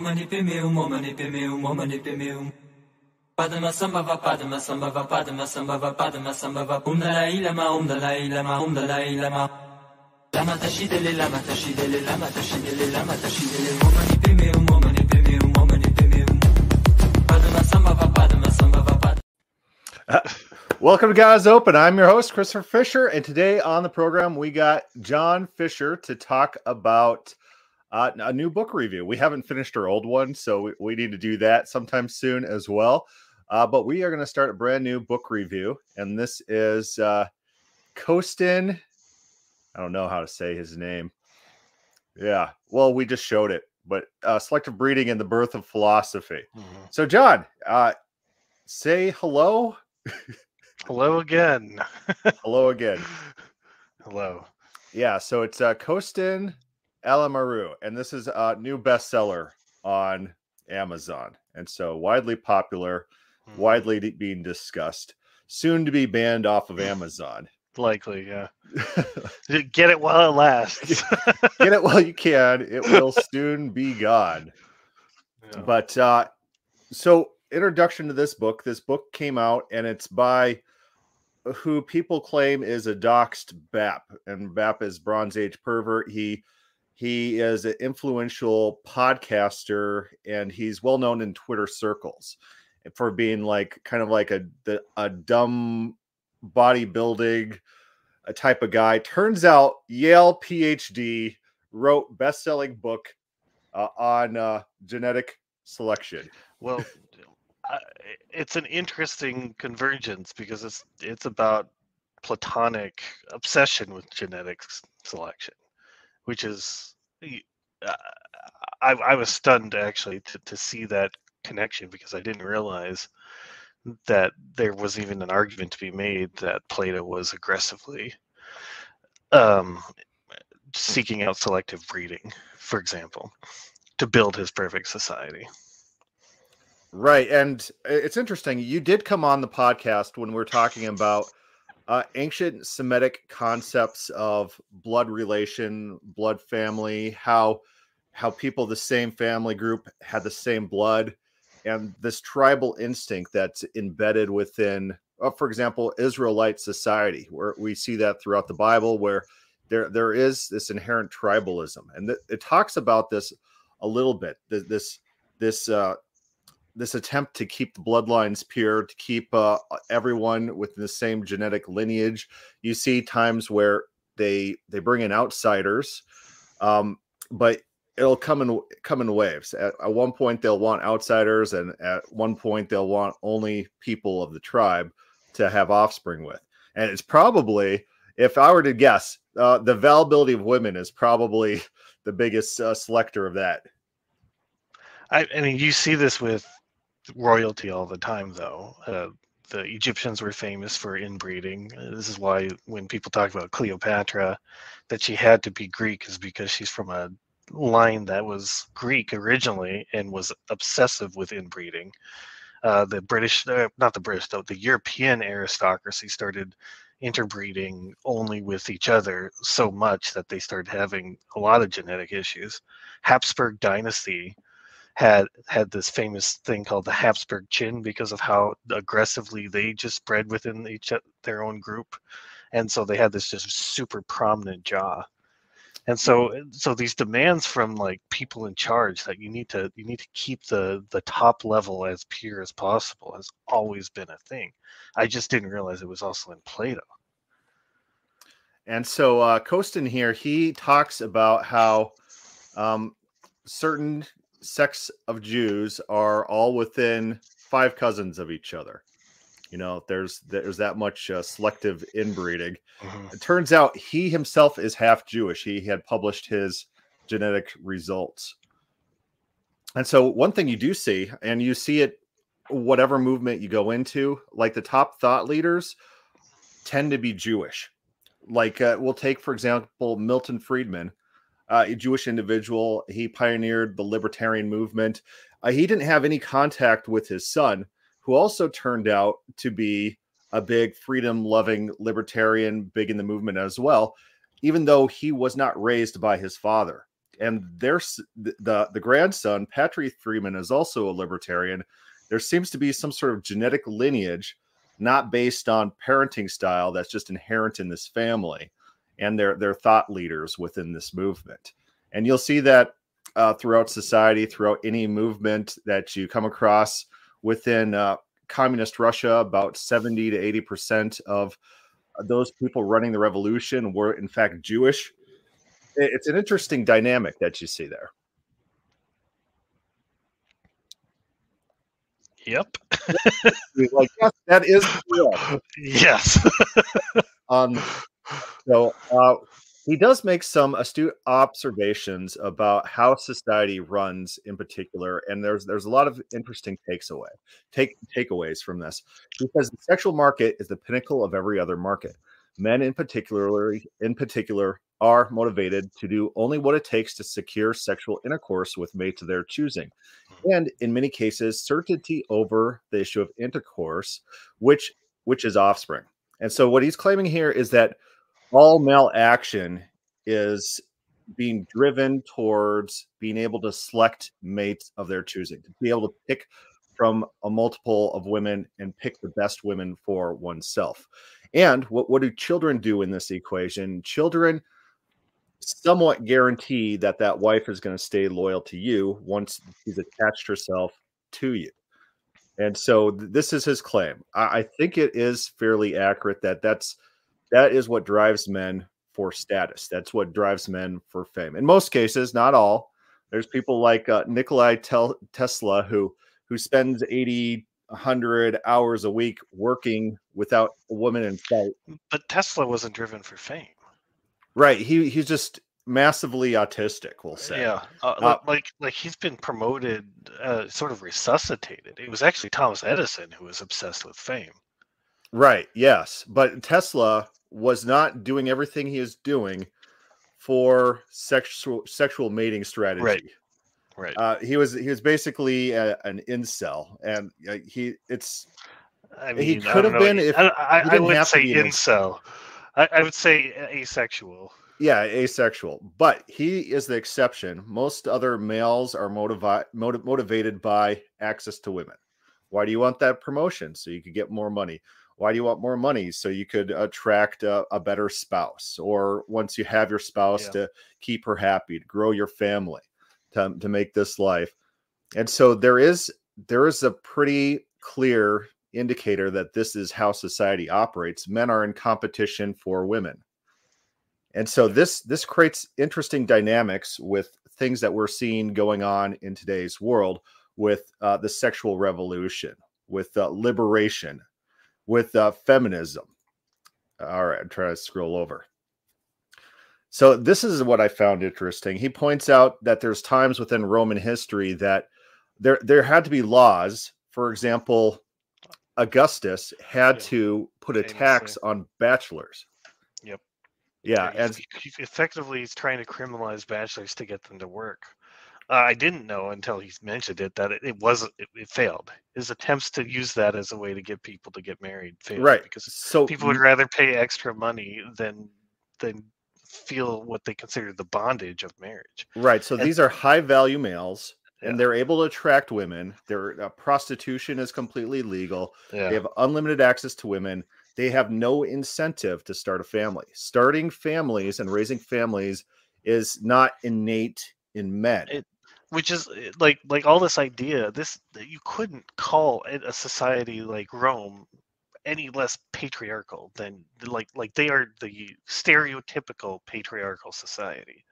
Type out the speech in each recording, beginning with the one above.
mani pe me um, mani pe me um, mani pe me um. Padma sambhava padma sambhava padma sambhava padma sambhava um dalai lama um dalai lama um dalai lama. Lama tashidele lama tashidele lama tashidele lama tashidele um, mani pe me um, mani pe me um, mani pe me um. Padma sambhava padma sambhava padma. Welcome to Guys Open. I'm your host, Christopher Fisher, and today on the program we got John Fisher to talk about uh, a new book review. We haven't finished our old one, so we, we need to do that sometime soon as well. Uh, but we are going to start a brand new book review, and this is uh, Costin. I don't know how to say his name. Yeah, well, we just showed it, but uh, selective breeding and the birth of philosophy. Mhm. So, John, uh, say hello. Hello again. Hello again. Hello. Yeah, so it's uh, Costin Alamariu, and this is a new bestseller on Amazon, and so widely popular, Mhm. widely being discussed, soon to be banned off of Amazon. Likely, yeah. Get it while it lasts. Get it while you can; it will soon be gone. Yeah. But uh, so introduction to this book. This book came out, and it's by who people claim is a doxed Bap, and Bap is Bronze Age pervert. He he is an influential podcaster, and he's well known in Twitter circles for being like kind of like a a dumb bodybuilding a type of guy. Turns out Yale PhD wrote best-selling book uh, on uh, genetic selection. well, it's an interesting convergence because it's it's about platonic obsession with genetics selection, which is uh, I, I was stunned actually to, to see that connection because I didn't realize that there was even an argument to be made that Plato was aggressively um, seeking out selective breeding, for example, to build his perfect society. Right. And it's interesting. You did come on the podcast when we are talking about uh, ancient Semitic concepts of blood relation, blood family, how how people the same family group had the same blood, and this tribal instinct that's embedded within, uh, for example, Israelite society, where we see that throughout the Bible, where there there is this inherent tribalism, and th- it talks about this a little bit. th- This this uh, this attempt to keep the bloodlines pure, to keep uh, everyone within the same genetic lineage. You see times where they they bring in outsiders, um, but it'll come in come in waves. At, at one point, they'll want outsiders, and at one point, they'll want only people of the tribe to have offspring with. And it's probably, if I were to guess, uh, the availability of women is probably the biggest uh, selector of that. I, I mean, you see this with royalty all the time, though. Uh, the Egyptians were famous for inbreeding. Uh, This is why when people talk about Cleopatra, that she had to be Greek is because she's from a line that was Greek originally and was obsessive with inbreeding. Uh, the British, uh, not the British, though, the European aristocracy started interbreeding only with each other so much that they started having a lot of genetic issues. Habsburg dynasty had had this famous thing called the Habsburg chin because of how aggressively they just bred within each their own group, and so they had this just super prominent jaw. And so so these demands from like people in charge that you need to you need to keep the the top level as pure as possible has always been a thing. I just didn't realize it was also in Plato. And so uh Costin here, he talks about how um certain sects of Jews are all within five cousins of each other. You know, there's there's that much uh, selective inbreeding. Mhm. It turns out he himself is half Jewish. He had published his genetic results. And so one thing you do see, and you see it whatever movement you go into, like the top thought leaders tend to be Jewish. Like uh, we'll take, for example, Milton Friedman, uh, a Jewish individual. He pioneered the libertarian movement. Uh, he didn't have any contact with his son, who also turned out to be a big freedom loving libertarian, big in the movement as well, even though he was not raised by his father. and there's the the grandson Patrick Friedman is also a libertarian. There seems to be some sort of genetic lineage, not based on parenting style, that's just inherent in this family, and they're they're thought leaders within this movement. And you'll see that uh, throughout society, throughout any movement that you come across within uh, communist Russia, about 70 to 80% of those people running the revolution were, in fact, Jewish. It's an interesting dynamic that you see there. Yep. like, yes, that is correct. Yes. um, so, uh, he does make some astute observations about how society runs in particular and there's there's a lot of interesting takes away take takeaways from this. Because the sexual market is the pinnacle of every other market. Men in particular in particular are motivated to do only what it takes to secure sexual intercourse with mates of their choosing and in many cases certainty over the issue of intercourse which which is offspring. And so what he's claiming here is that all male action is being driven towards being able to select mates of their choosing, to be able to pick from a multiple of women and pick the best women for oneself. And what, what do children do in this equation? Children somewhat guarantee that that wife is going to stay loyal to you once she's attached herself to you. And so th- this is his claim. I, I think it is fairly accurate that that's that is what drives men for status. That's what drives men for fame. In most cases, not all. There's people like uh, Nikolai Tel- Tesla who who spends 80 100 hours a week working without a woman in sight. But Tesla wasn't driven for fame. Right. He he's just massively autistic, we'll say. Yeah. Uh, Uh, like like he's been promoted uh, sort of resuscitated. It was actually Thomas Edison who was obsessed with fame. Right. Yes. But Tesla was not doing everything he is doing for sexual sexual mating strategy. Right. Right. Uh, he was he was basically a, an incel, and uh, he it's I he mean, I could have been if I, I, he I would say incel. I, I would say asexual. yeah asexual, but he is the exception. Most other males are motivi- motiv- motivated by access to women. Why do you want that promotion? So you could get more money. Why do you want more money? So you could attract a, a better spouse, or once you have your spouse, Yeah. to keep her happy, to grow your family, to, to make this life. And so there is there is a pretty clear indicator that this is how society operates. Men are in competition for women. And so this this creates interesting dynamics with things that we're seeing going on in today's world with uh, the sexual revolution, with uh, liberation, with uh, feminism. All right, I'm trying to scroll over. So this is what I found interesting. He points out that there's times within Roman history that there there had to be laws. For example, Augustus had Yeah. to put a tax on bachelors. Yep. Yeah, he's- and he- he effectively he's trying to criminalize bachelors to get them to work. Uh, I didn't know until he mentioned it that it, it wasn't. It, it failed. His attempts to use that as a way to get people to get married failed right. because So people would rather pay extra money than than feel what they consider the bondage of marriage. Right. So And- these are high value males Yeah. and they're able to attract women. Their uh, prostitution is completely legal. Yeah. They have unlimited access to women. They have no incentive to start a family. Starting families and raising families is not innate in men. It- which is uh, like like all this idea this that you couldn't call a society like rome any less patriarchal than like like they are the stereotypical patriarchal society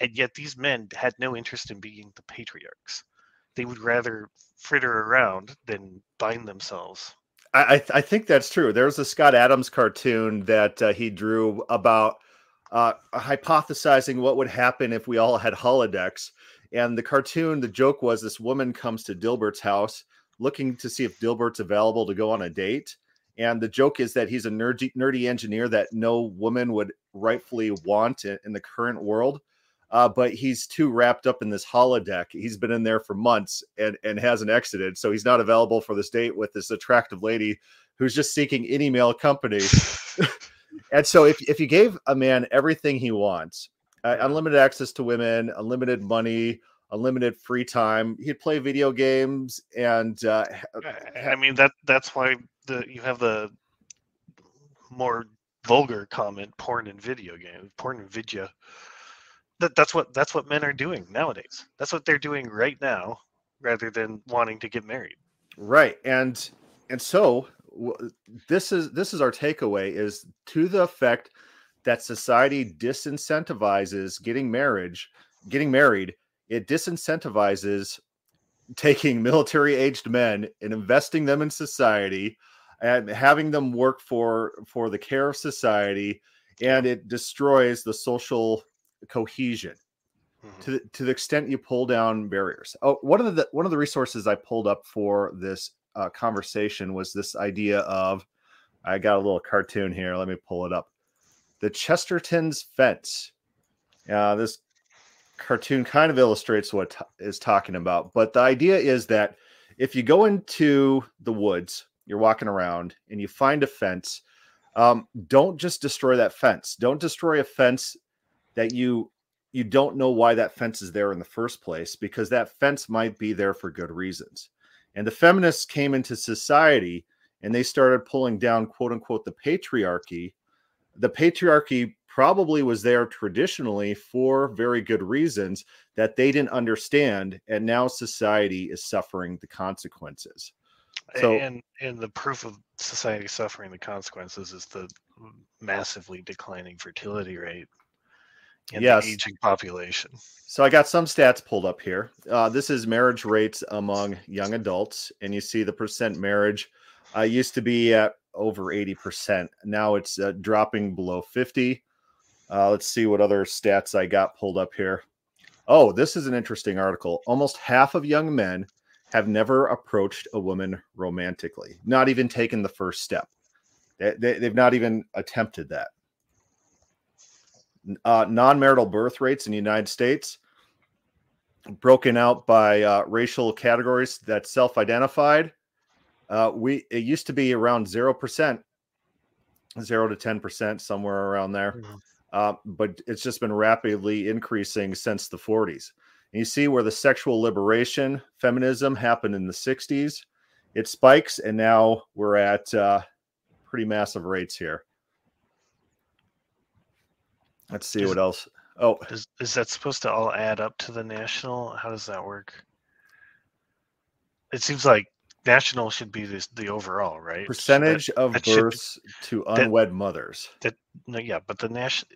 and yet these men had no interest in being the patriarchs they would rather fritter around than bind themselves I, I, I think that's true. There's a Scott Adams cartoon that uh, he drew about uh, hypothesizing what would happen if we all had holodecks. And the cartoon, the joke was this woman comes to Dilbert's house looking to see if Dilbert's available to go on a date. And the joke is that he's a nerdy, nerdy engineer that no woman would rightfully want in, in the current world. Uh, but he's too wrapped up in this holodeck. He's been in there for months and, and hasn't exited. So he's not available for this date with this attractive lady who's just seeking any male company. and so if, if you gave a man everything he wants, uh, unlimited access to women, unlimited money, unlimited free time. He'd play video games, and uh, I mean that that's why the you have the more vulgar comment porn and video games porn and video that, that's what that's what men are doing nowadays. That's what they're doing right now rather than wanting to get married. Right and and so w- this is this is our takeaway is to the effect that society disincentivizes getting marriage getting married it disincentivizes taking military aged men and investing them in society and having them work for for the care of society and it destroys the social cohesion. Mm-hmm. to, the, to the extent you pull down barriers. Oh one of the one of the resources i pulled up for this uh, conversation was this idea of i got a little cartoon here let me pull it up the chesterton's fence uh, this cartoon kind of illustrates what is talking about but the idea is that if you go into the woods you're walking around and you find a fence, um, don't just destroy that fence. Don't destroy a fence that you you don't know why that fence is there in the first place because that fence might be there for good reasons. And the feminists came into society and they started pulling down quote unquote the patriarchy. The patriarchy probably was there traditionally for very good reasons that they didn't understand and now society is suffering the consequences so, and and the proof of society suffering the consequences is the massively declining fertility rate and yes. the aging population. So I got some stats pulled up here. Uh, this is marriage rates among young adults, and you see the percent marriage uh, used to be at over 80%. Now it's uh, dropping below 50. Uh, let's see what other stats I got pulled up here. Oh, this is an interesting article. Almost half of young men have never approached a woman romantically, not even taken the first step. They, they, they've not even attempted that. Uh, non-marital birth rates in the United States, broken out by uh, racial categories that self-identified. Uh, we it used to be around zero percent, zero to ten percent, somewhere around there. Mm-hmm. Uh, but it's just been rapidly increasing since the 40s. And you see where the sexual liberation, feminism happened in the 60s. It spikes, and now we're at uh, pretty massive rates here. Let's see is, what else. Oh, is, is that supposed to all add up to the national? How does that work? It seems like national should be this, the overall, right? Percentage that, of that births should, to unwed that, mothers. That no, yeah, but the national.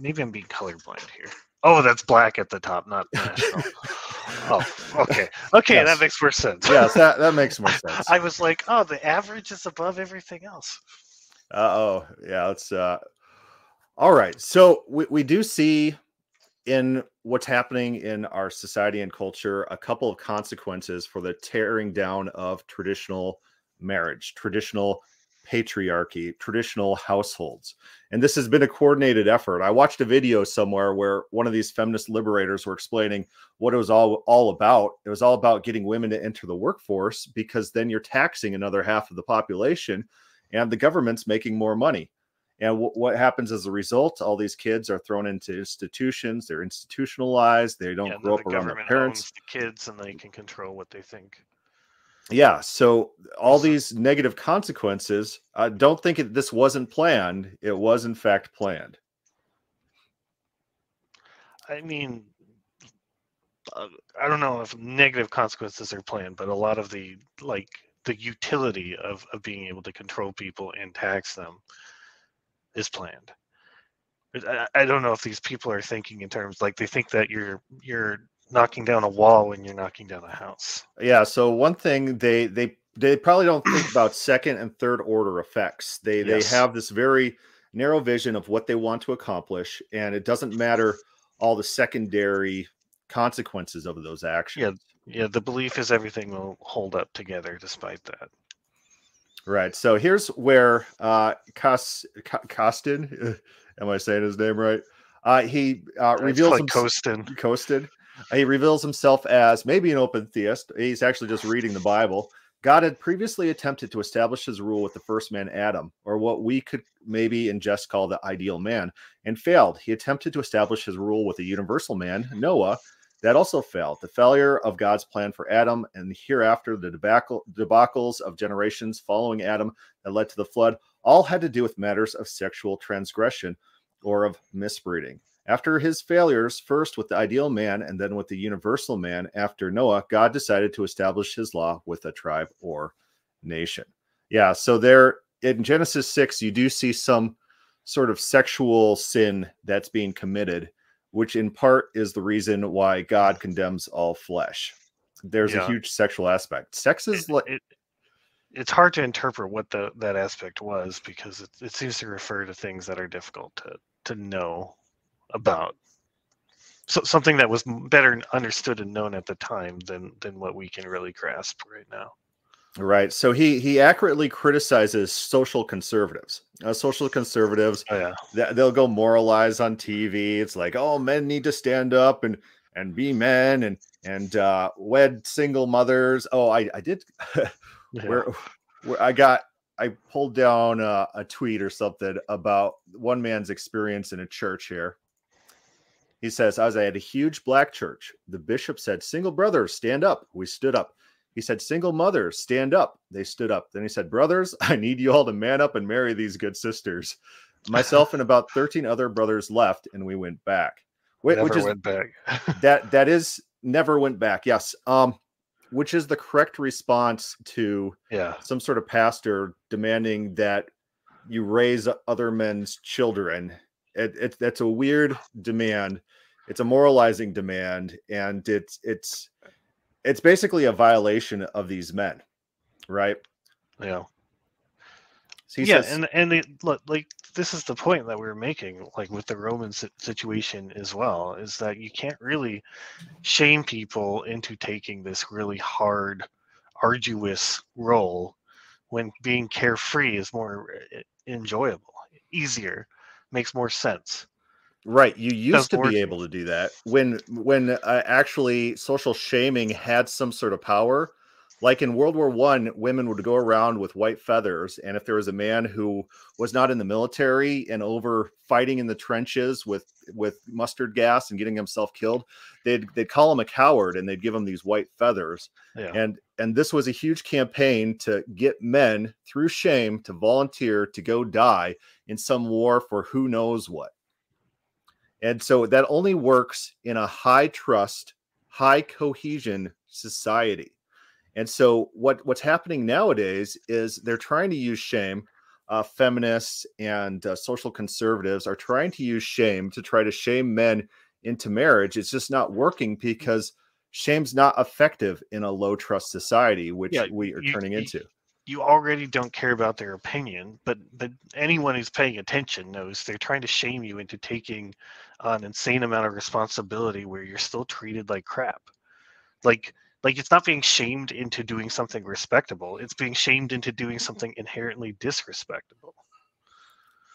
Maybe I'm being colorblind here. Oh, that's black at the top, not national. oh, okay. Okay, yes. that makes more sense. yes, that, that makes more sense. I was like, oh, the average is above everything else. Uh oh. Yeah, let's uh all right. So we, we do see in what's happening in our society and culture a couple of consequences for the tearing down of traditional marriage, traditional patriarchy, traditional households. And this has been a coordinated effort. I watched a video somewhere where one of these feminist liberators were explaining what it was all, all about. It was all about getting women to enter the workforce because then you're taxing another half of the population and the government's making more money. And w- what happens as a result? All these kids are thrown into institutions. They're institutionalized. They don't yeah, grow up around their parents. the kids, and they can control what they think yeah so all these negative consequences i don't think it, this wasn't planned it was in fact planned i mean uh, i don't know if negative consequences are planned but a lot of the like the utility of, of being able to control people and tax them is planned I, I don't know if these people are thinking in terms like they think that you're you're knocking down a wall when you're knocking down a house. Yeah. So one thing they they they probably don't think about second and third order effects. They yes. they have this very narrow vision of what they want to accomplish, and it doesn't matter all the secondary consequences of those actions. Yeah. Yeah. The belief is everything will hold up together despite that. Right. So here's where uh Cost Costin, am I saying his name right? Uh, he uh, reveals like Costin. Costin. He reveals himself as maybe an open theist. He's actually just reading the Bible. God had previously attempted to establish his rule with the first man, Adam, or what we could maybe in jest call the ideal man, and failed. He attempted to establish his rule with a universal man, Noah. That also failed. The failure of God's plan for Adam and hereafter the debacle, debacles of generations following Adam that led to the flood all had to do with matters of sexual transgression or of misbreeding. After his failures, first with the ideal man and then with the universal man after Noah, God decided to establish his law with a tribe or nation. Yeah, so there in Genesis 6, you do see some sort of sexual sin that's being committed, which in part is the reason why God condemns all flesh. There's Yeah. a huge sexual aspect. Sex is it, like it, it's hard to interpret what the that aspect was because it, it seems to refer to things that are difficult to to know about so something that was better understood and known at the time than than what we can really grasp right now right. So he he accurately criticizes social conservatives. Uh, social conservatives oh yeah th- they'll go moralize on TV. It's like, oh, men need to stand up and and be men and and uh, wed single mothers. Oh, I I did yeah where where I got I pulled down uh, a tweet or something about one man's experience in a church here. He says, "As I was at a huge black church. The bishop said, Single brothers, stand up. We stood up. He said, Single mothers, stand up. They stood up. Then he said, Brothers, I need you all to man up and marry these good sisters. Myself and about 13 other brothers left, and we went back. Wh- never Which is went back that that is never went back. Yes. Um, which is the correct response to yeah some sort of pastor demanding that you raise other men's children. It, it that's a weird demand. It's a moralizing demand, and it's it's it's basically a violation of these men, right? yeah So yeah says, and and it, look like this is the point that we are making like with the roman situation as well is that you can't really shame people into taking this really hard arduous role when being carefree is more uh, enjoyable easier makes more sense right, you used to be able to do that when when uh, actually social shaming had some sort of power. Like in World War One, women would go around with white feathers, and if there was a man who was not in the military and over fighting in the trenches with with mustard gas and getting himself killed, they'd they'd call him a coward and they'd give him these white feathers. yeah And and this was a huge campaign to get men through shame to volunteer to go die in some war for who knows what. And so that only works in a high trust, high cohesion society. And so what what's happening nowadays is they're trying to use shame. Uh, feminists and uh, social conservatives are trying to use shame to try to shame men into marriage. It's just not working because shame's not effective in a low trust society, which Yeah, we are you- turning you- into. You already don't care about their opinion but but anyone who's paying attention knows they're trying to shame you into taking an insane amount of responsibility where you're still treated like crap like like it's not being shamed into doing something respectable it's being shamed into doing something inherently disrespectable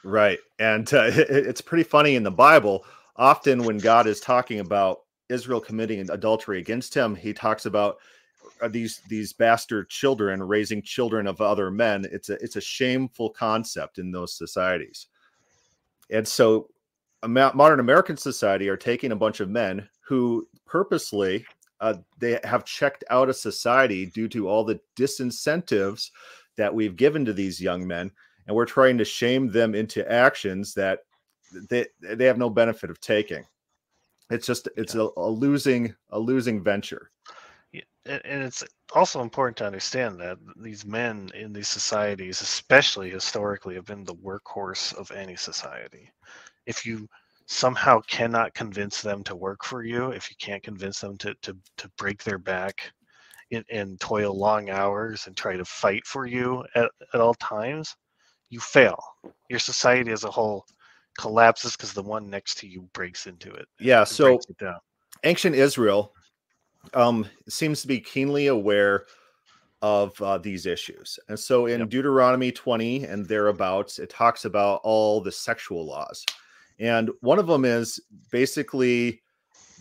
Right. And uh, it, it's pretty funny in the Bible. Often, when God is talking about Israel committing adultery against him, he talks about these these bastard children raising children of other men. It's a it's a shameful concept in those societies. And so, modern American society are taking a bunch of men who purposely uh, they have checked out of society due to all the disincentives that we've given to these young men and we're trying to shame them into actions that they they have no benefit of taking. It's just it's a, a losing a losing venture. And, and it's also important to understand that these men in these societies, especially historically, have been the workhorse of any society. If you somehow cannot convince them to work for you, if you can't convince them to to, to break their back and, and toil long hours and try to fight for you at, at all times, you fail. Your society as a whole collapses because the one next to you breaks into it. Yeah, so it ancient Israel um, seems to be keenly aware of uh, these issues. And so in Yep. Deuteronomy 20 and thereabouts, it talks about all the sexual laws. And one of them is basically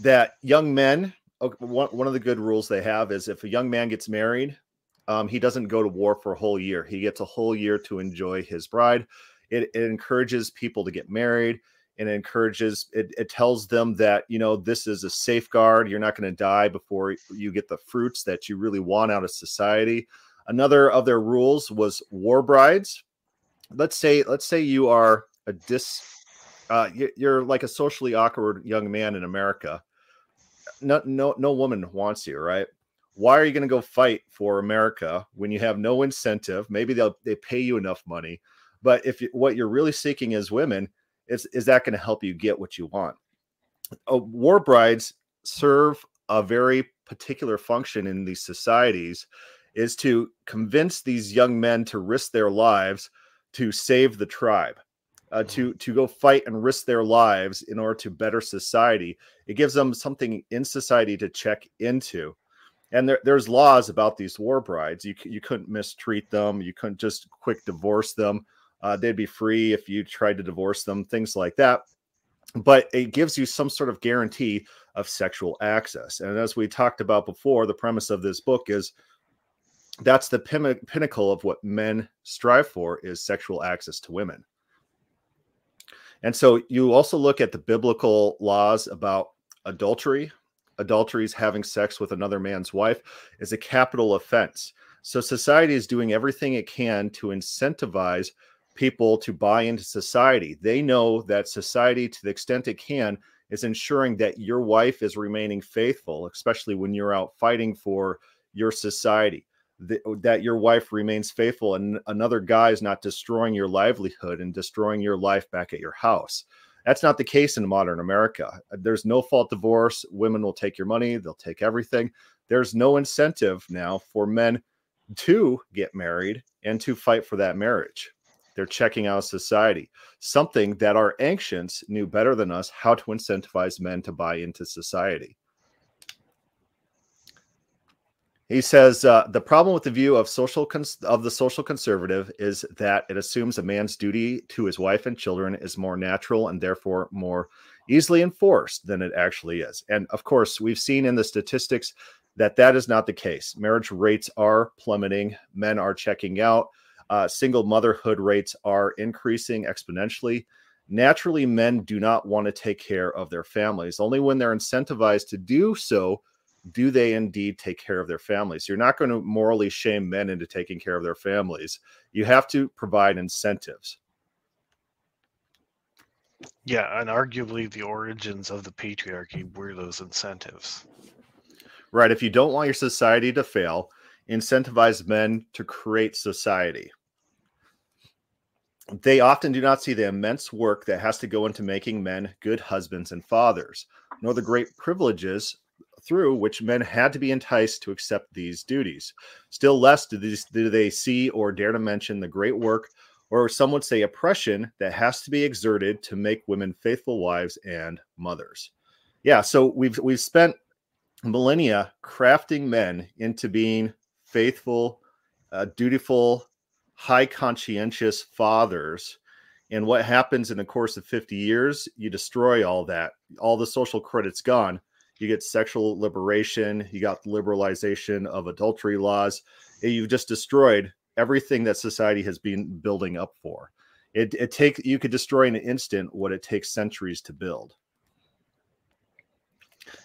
that young men, one, one of the good rules they have is if a young man gets married, um, he doesn't go to war for a whole year. He gets a whole year to enjoy his bride. It, it encourages people to get married and it encourages it, it tells them that you know this is a safeguard you're not going to die before you get the fruits that you really want out of society. Another of their rules was war brides. Let's say let's say you are a dis uh, you're like a socially awkward young man in america. No no no woman wants you right? Why are you going to go fight for america when you have no incentive? Maybe they'll they pay you enough money. But if you, what you're really seeking is women is is that going to help you get what you want? Uh, war brides serve a very particular function in these societies is to convince these young men to risk their lives to save the tribe uh, to mm-hmm. to go fight and risk their lives in order to better society. It gives them something in society to check into. And there, there's laws about these war brides. You, you couldn't mistreat them. You couldn't just quick divorce them uh, they'd be free if you tried to divorce them, things like that. But it gives you some sort of guarantee of sexual access. And as we talked about before, the premise of this book is that's the pin- pinnacle of what men strive for is sexual access to women. And so you also look at the biblical laws about adultery. Adultery is having sex with another man's wife is a capital offense. So society is doing everything it can to incentivize people to buy into society. They know that society, to the extent it can, is ensuring that your wife is remaining faithful, especially when you're out fighting for your society. Oh, that your wife remains faithful and another guy is not destroying your livelihood and destroying your life back at your house. That's not the case in modern America. There's no fault divorce. Women will take your money, they'll take everything. There's no incentive now for men to get married and to fight for that marriage. They're checking out society, something that our ancients knew better than us how to incentivize men to buy into society. He says uh, the problem with the view of social of the social conservative is that it assumes a man's duty to his wife and children is more natural and therefore more easily enforced than it actually is. And of course, we've seen in the statistics that that is not the case. Marriage rates are plummeting. Men are checking out. Uh, single motherhood rates are increasing exponentially. Naturally, men do not want to take care of their families. Only when they're incentivized to do so do they indeed take care of their families. You're not going to morally shame men into taking care of their families. You have to provide incentives. Yeah, and arguably the origins of the patriarchy were those incentives. Right. If you don't want your society to fail, incentivize men to create society they often do not see the immense work that has to go into making men good husbands and fathers, nor the great privileges through which men had to be enticed to accept these duties. Still less do, these, do they see or dare to mention the great work, or some would say oppression, that has to be exerted to make women faithful wives and mothers. Yeah, so we've we've spent millennia crafting men into being faithful, uh, dutiful high conscientious fathers and what happens in the course of 50 years you destroy all that. All the social credit's gone. You get sexual liberation you got liberalization of adultery laws you've just destroyed everything that society has been building up for. It, it take you could destroy in an instant what it takes centuries to build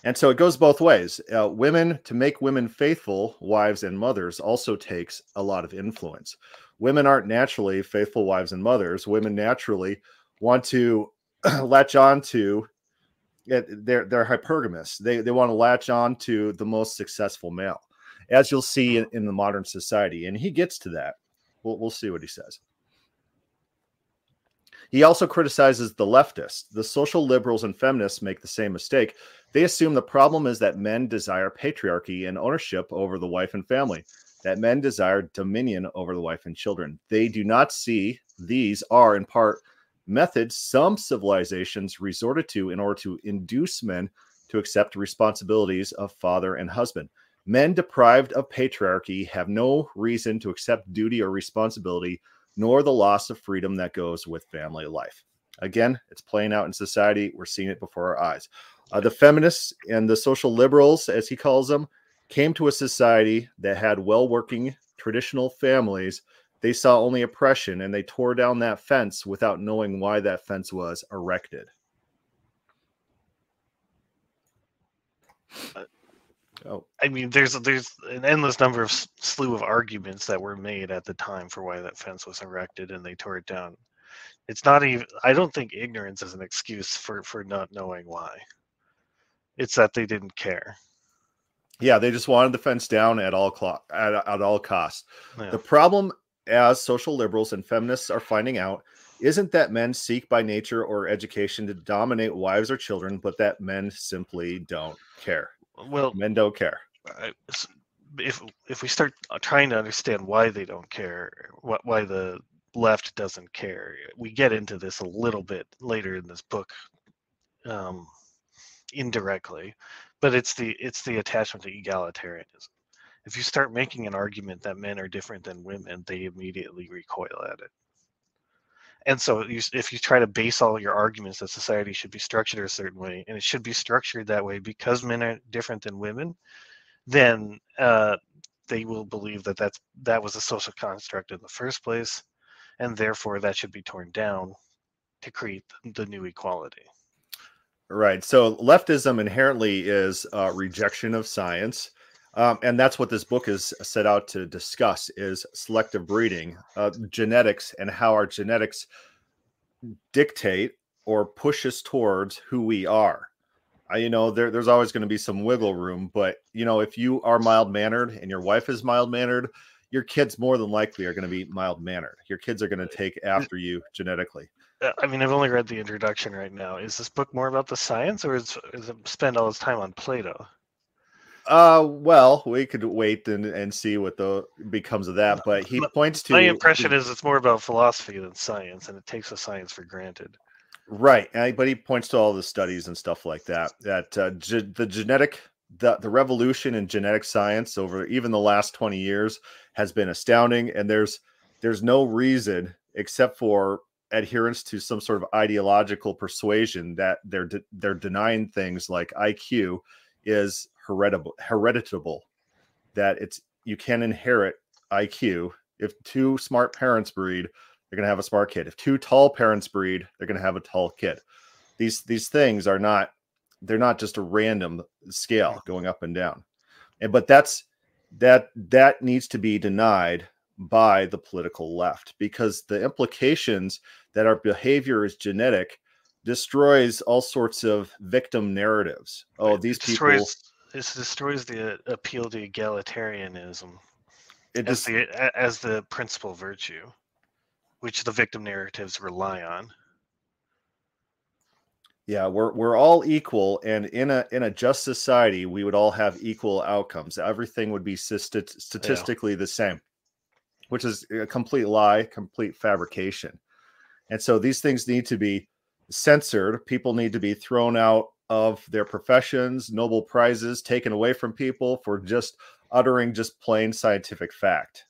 and so it goes both ways. Uh, women, to make women faithful wives and mothers, also takes a lot of influence women aren't naturally faithful wives and mothers. Women naturally want to latch on to it, they're they're hypergamous. They they want to latch on to the most successful male, as you'll see in, in the modern society. And he gets to that. We'll we'll see what he says. He also criticizes the leftists. The social liberals and feminists make the same mistake. They assume the problem is that men desire patriarchy and ownership over the wife and family that men desire dominion over the wife and children. They do not see these are, in part, methods some civilizations resorted to in order to induce men to accept responsibilities of father and husband. Men deprived of patriarchy have no reason to accept duty or responsibility, nor the loss of freedom that goes with family life. Again, it's playing out in society. We're seeing it before our eyes. Uh, the feminists and the social liberals, as he calls them, came to a society that had well working traditional families, they saw only oppression and they tore down that fence without knowing why that fence was erected. Uh, oh. I mean, there's there's an endless number of slew of arguments that were made at the time for why that fence was erected, and they tore it down. It's not even. I don't think ignorance is an excuse for for not knowing why. It's that they didn't care. Yeah, they just wanted the fence down at all clo- at, at all costs. Yeah. The problem, as social liberals and feminists are finding out, isn't that men seek by nature or education to dominate wives or children, but that men simply don't care. Well, men don't care. If if we start uh, trying to understand why they don't care, why the left doesn't care, we get into this a little bit later in this book, um, indirectly, but it's the it's the attachment to egalitarianism. If you start making an argument that men are different than women, they immediately recoil at it and so you, if you try to base all your arguments that society should be structured a certain way and it should be structured that way because men are different than women then uh, they will believe that that's that was a social construct in the first place and therefore that should be torn down to create the new equality right so leftism inherently is a rejection of science um, and that's what this book is set out to discuss is selective breeding uh, genetics and how our genetics dictate or push us towards who we are. Uh, you know there, there's always going to be some wiggle room but you know if you are mild mannered and your wife is mild mannered your kids more than likely are going to be mild mannered your kids are going to take after you genetically. uh, I mean, I've only read the introduction right now. Is this book more about the science, or is, is it spend all its time on Plato? Uh, well, we could wait and, and see what the becomes of that. But he points to my impression is it's more about philosophy than science, and it takes the science for granted. Right, but he points to all the studies and stuff like that. That uh, ge- the genetic, the the revolution in genetic science over even the last twenty years has been astounding, and there's there's no reason except for adherence to some sort of ideological persuasion that they're de- they're denying things like IQ is hereditable hereditable that it's you can inherit IQ. If two smart parents breed, they're going to have a smart kid. If two tall parents breed, they're going to have a tall kid. These these things are not they're not just a random scale going up and down. And but that's that that needs to be denied by the political left because the implications that our behavior is genetic destroys all sorts of victim narratives. Oh, these destroys, people this destroys the uh, appeal to egalitarianism it as, just, the, as the principal virtue, which the victim narratives rely on. Yeah, we're we're all equal, and in a in a just society, we would all have equal outcomes. Everything would be statistically yeah. the same, which is a complete lie, complete fabrication. And so these things need to be censored. People need to be thrown out of their professions, Nobel prizes taken away from people for just uttering just plain scientific fact.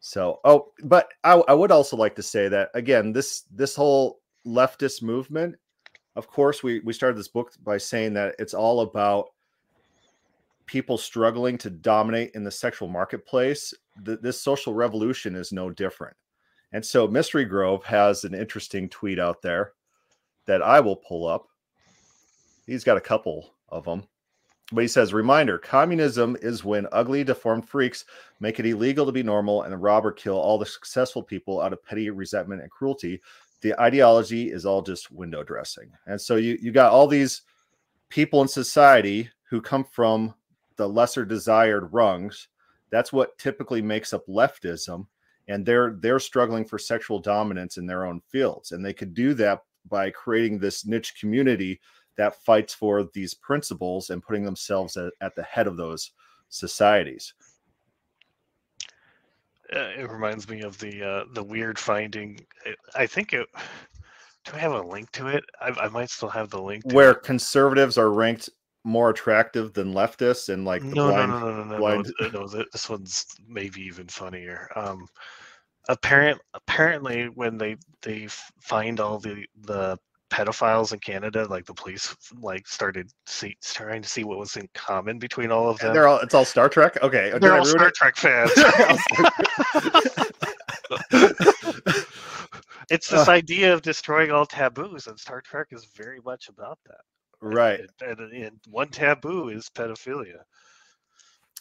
So, oh, but I, I would also like to say that again, this this whole leftist movement, of course, we we started this book by saying that it's all about people struggling to dominate in the sexual marketplace. The, this social revolution is no different. And so, Mystery Grove has an interesting tweet out there that I will pull up he's got a couple of them. But he says, reminder communism is when ugly, deformed freaks make it illegal to be normal and rob or kill all the successful people out of petty resentment and cruelty. The ideology is all just window dressing. And so you, you got all these people in society who come from the lesser desired rungs. That's what typically makes up leftism. And they're they're struggling for sexual dominance in their own fields. And they could do that by creating this niche community that fights for these principles and putting themselves at, at the head of those societies. Uh, it reminds me of the uh, the weird finding. I think it. Do I have a link to it? I, I might still have the link. Where it. conservatives are ranked more attractive than leftists, and like the no, blind, no, no, no, no, blind... no, no, no. This one's maybe even funnier. Um, apparent, apparently, when they they find all the the pedophiles in Canada, like the police like started see, trying to see what was in common between all of them. They're all it's all Star Trek. Okay, did They're all Star it? Trek fans. it's this idea of destroying all taboos, and Star Trek is very much about that. Right. And, and, and one taboo is pedophilia.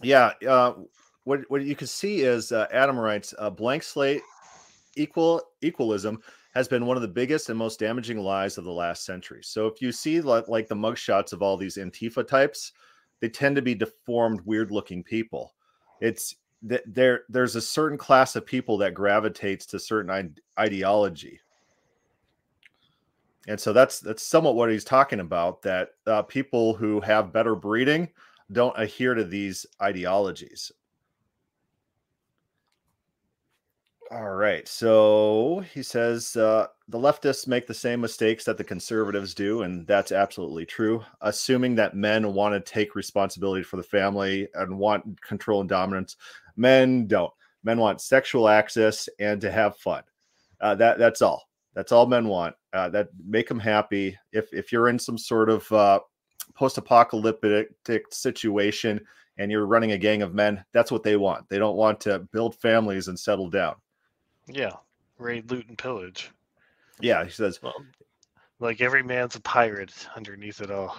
Yeah. Uh, what what you can see is uh, Adam writes a blank slate equal equalism has been one of the biggest and most damaging lies of the last century. So if you see like, like the mugshots of all these Antifa types, they tend to be deformed, weird looking people. It's that there there's a certain class of people that gravitates to certain ide- ideology. And so that's that's somewhat what he's talking about. That uh, people who have better breeding don't adhere to these ideologies. All right. So he says uh, the leftists make the same mistakes that the conservatives do, and that's absolutely true. Assuming that men want to take responsibility for the family and want control and dominance, men don't. Men want sexual access and to have fun. Uh, that that's all. That's all men want. Uh, that make them happy. If if you're in some sort of uh, post-apocalyptic situation and you're running a gang of men, that's what they want. They don't want to build families and settle down. Yeah, raid, loot, and pillage. Yeah, he says Well, like every man's a pirate underneath it all.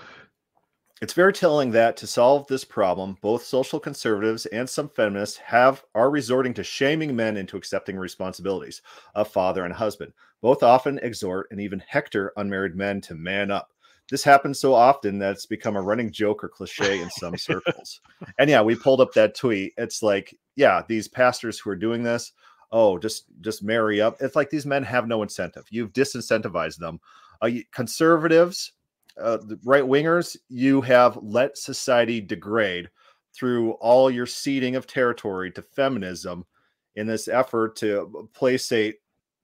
It's very telling that to solve this problem, both social conservatives and some feminists have are resorting to shaming men into accepting responsibilities of father and husband. Both often exhort and even hector unmarried men to man up. This happens so often that it's become a running joke or cliche in some circles. And yeah, we pulled up that tweet. It's like, yeah, these pastors who are doing this, oh, just just marry up. It's like these men have no incentive. You've disincentivized them. Uh, conservatives, uh, right wingers, you have let society degrade through all your ceding of territory to feminism in this effort to placate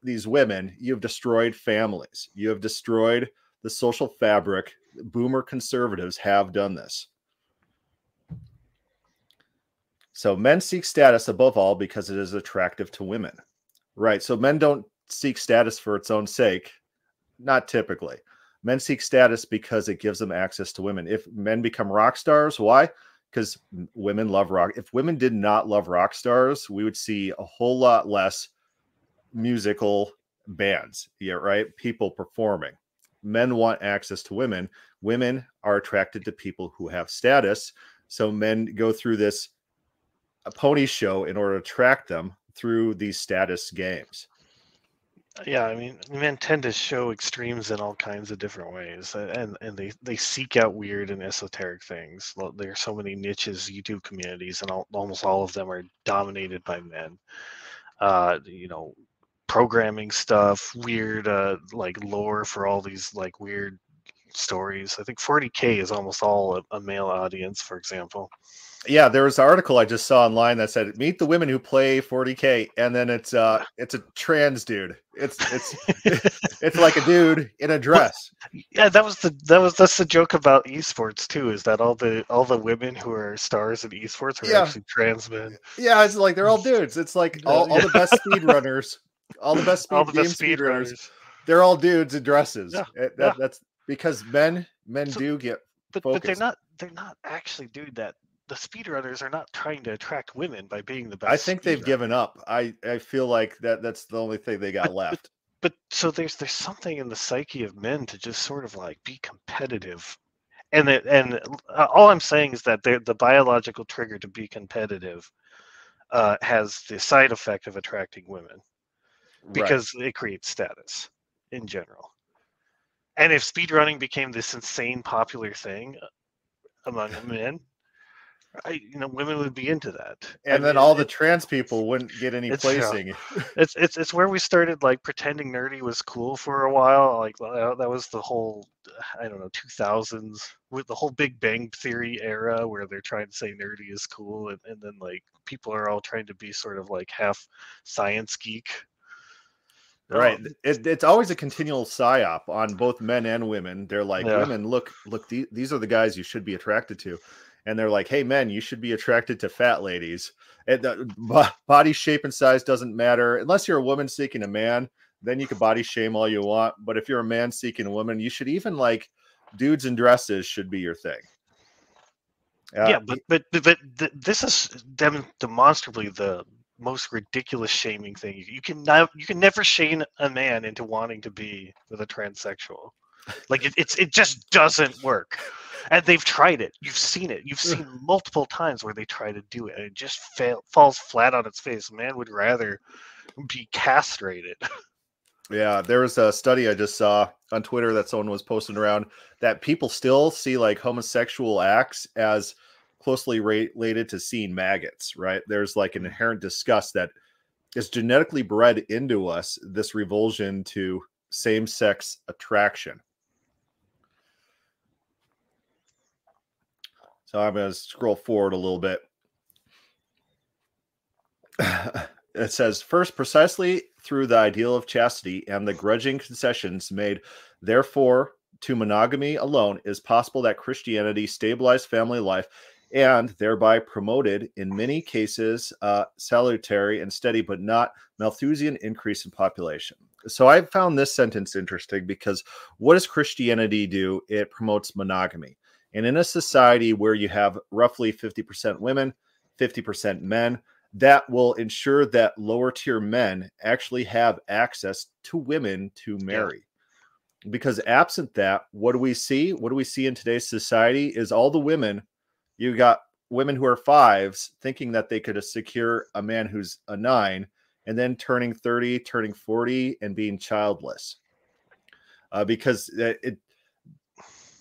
these women. You've destroyed families. You have destroyed the social fabric. Boomer conservatives have done this. So men seek status above all because it is attractive to women. Right. So men don't seek status for its own sake. Not typically. Men seek status because it gives them access to women. If men become rock stars, why? Because women love rock. If women did not love rock stars, we would see a whole lot less musical bands. Yeah, right. People performing. Men want access to women. Women are attracted to people who have status. So men go through this pony show in order to attract them through these status games. Yeah, I mean, men tend to show extremes in all kinds of different ways, and and they they seek out weird and esoteric things. There are so many niches YouTube communities, and all, almost all of them are dominated by men. Uh, you know, programming stuff, weird uh, like lore for all these like weird stories. I think 40k is almost all a, a male audience, for example. Yeah, there was an article I just saw online that said meet the women who play 40k, and then it's uh it's a trans dude. It's it's it's like a dude in a dress. Yeah, that was the that was that's the joke about esports too. Is that all the all the women who are stars in esports are Yeah. actually trans men? Yeah, it's like they're all dudes. It's like all, all the best speed runners, all the best speed, all the best speed runners. runners. They're all dudes in dresses. Yeah, that- yeah. That's because men men So- do get But but they're not they're not actually dude that. The speedrunners are not trying to attract women by being the best. I think they've speedrunner. given up. I I feel like that that's the only thing they got But- but- left. But so there's there's something in the psyche of men to just sort of like be competitive, and it, and uh, all I'm saying is that the biological trigger to be competitive uh, has the side effect of attracting women. Right. because it creates status in general. And if speedrunning became this insane popular thing uh, among men, I, you know, women would be into that. and then it- all the trans people wouldn't get any It's- placing. it's it's it's where we started like pretending nerdy was cool for a while. Like uh, that was the whole I don't know 2000s with the whole Big Bang Theory era where they're trying to say nerdy is cool, and, and then like people are all trying to be sort of like half science geek. Right. Um, It, it's always a continual psyop on both men and women. They're like, Yeah. women, look, look, the, these are the guys you should be attracted to. And they're like, hey, men, you should be attracted to fat ladies. And the bo- body shape and size doesn't matter unless you're a woman seeking a man. then you can body shame all you want. But if you're a man seeking a woman, you should even like dudes in dresses should be your thing. Uh, yeah, but but but, but th- this is dem- demonstrably the most ridiculous shaming thing. You can now you can never shame a man into wanting to be with a transsexual. Like it, it's it just doesn't work. And they've tried it. You've seen it. You've seen multiple times where they try to do it, and it just fail, falls flat on its face. Man would rather be castrated. Yeah, there was a study I just saw on Twitter that someone was posting around that people still see like homosexual acts as closely related to seeing maggots, right? There's like an inherent disgust that is genetically bred into us, this revulsion to same sex attraction. So I'm going to scroll forward a little bit. it says first precisely through the ideal of chastity and the grudging concessions made therefore to monogamy alone is possible that christianity stabilized family life and thereby promoted in many cases uh, salutary and steady but not malthusian increase in population. So i found this sentence interesting because what does christianity do? It promotes monogamy and in a society where you have roughly 50% women 50% men that will ensure that lower tier men actually have access to women to marry. Yeah. Because absent that, what do we see? What do we see in today's society is all the women, you got women who are fives thinking that they could secure a man who's a nine and then turning 30, turning 40 and being childless. Uh, because it, it,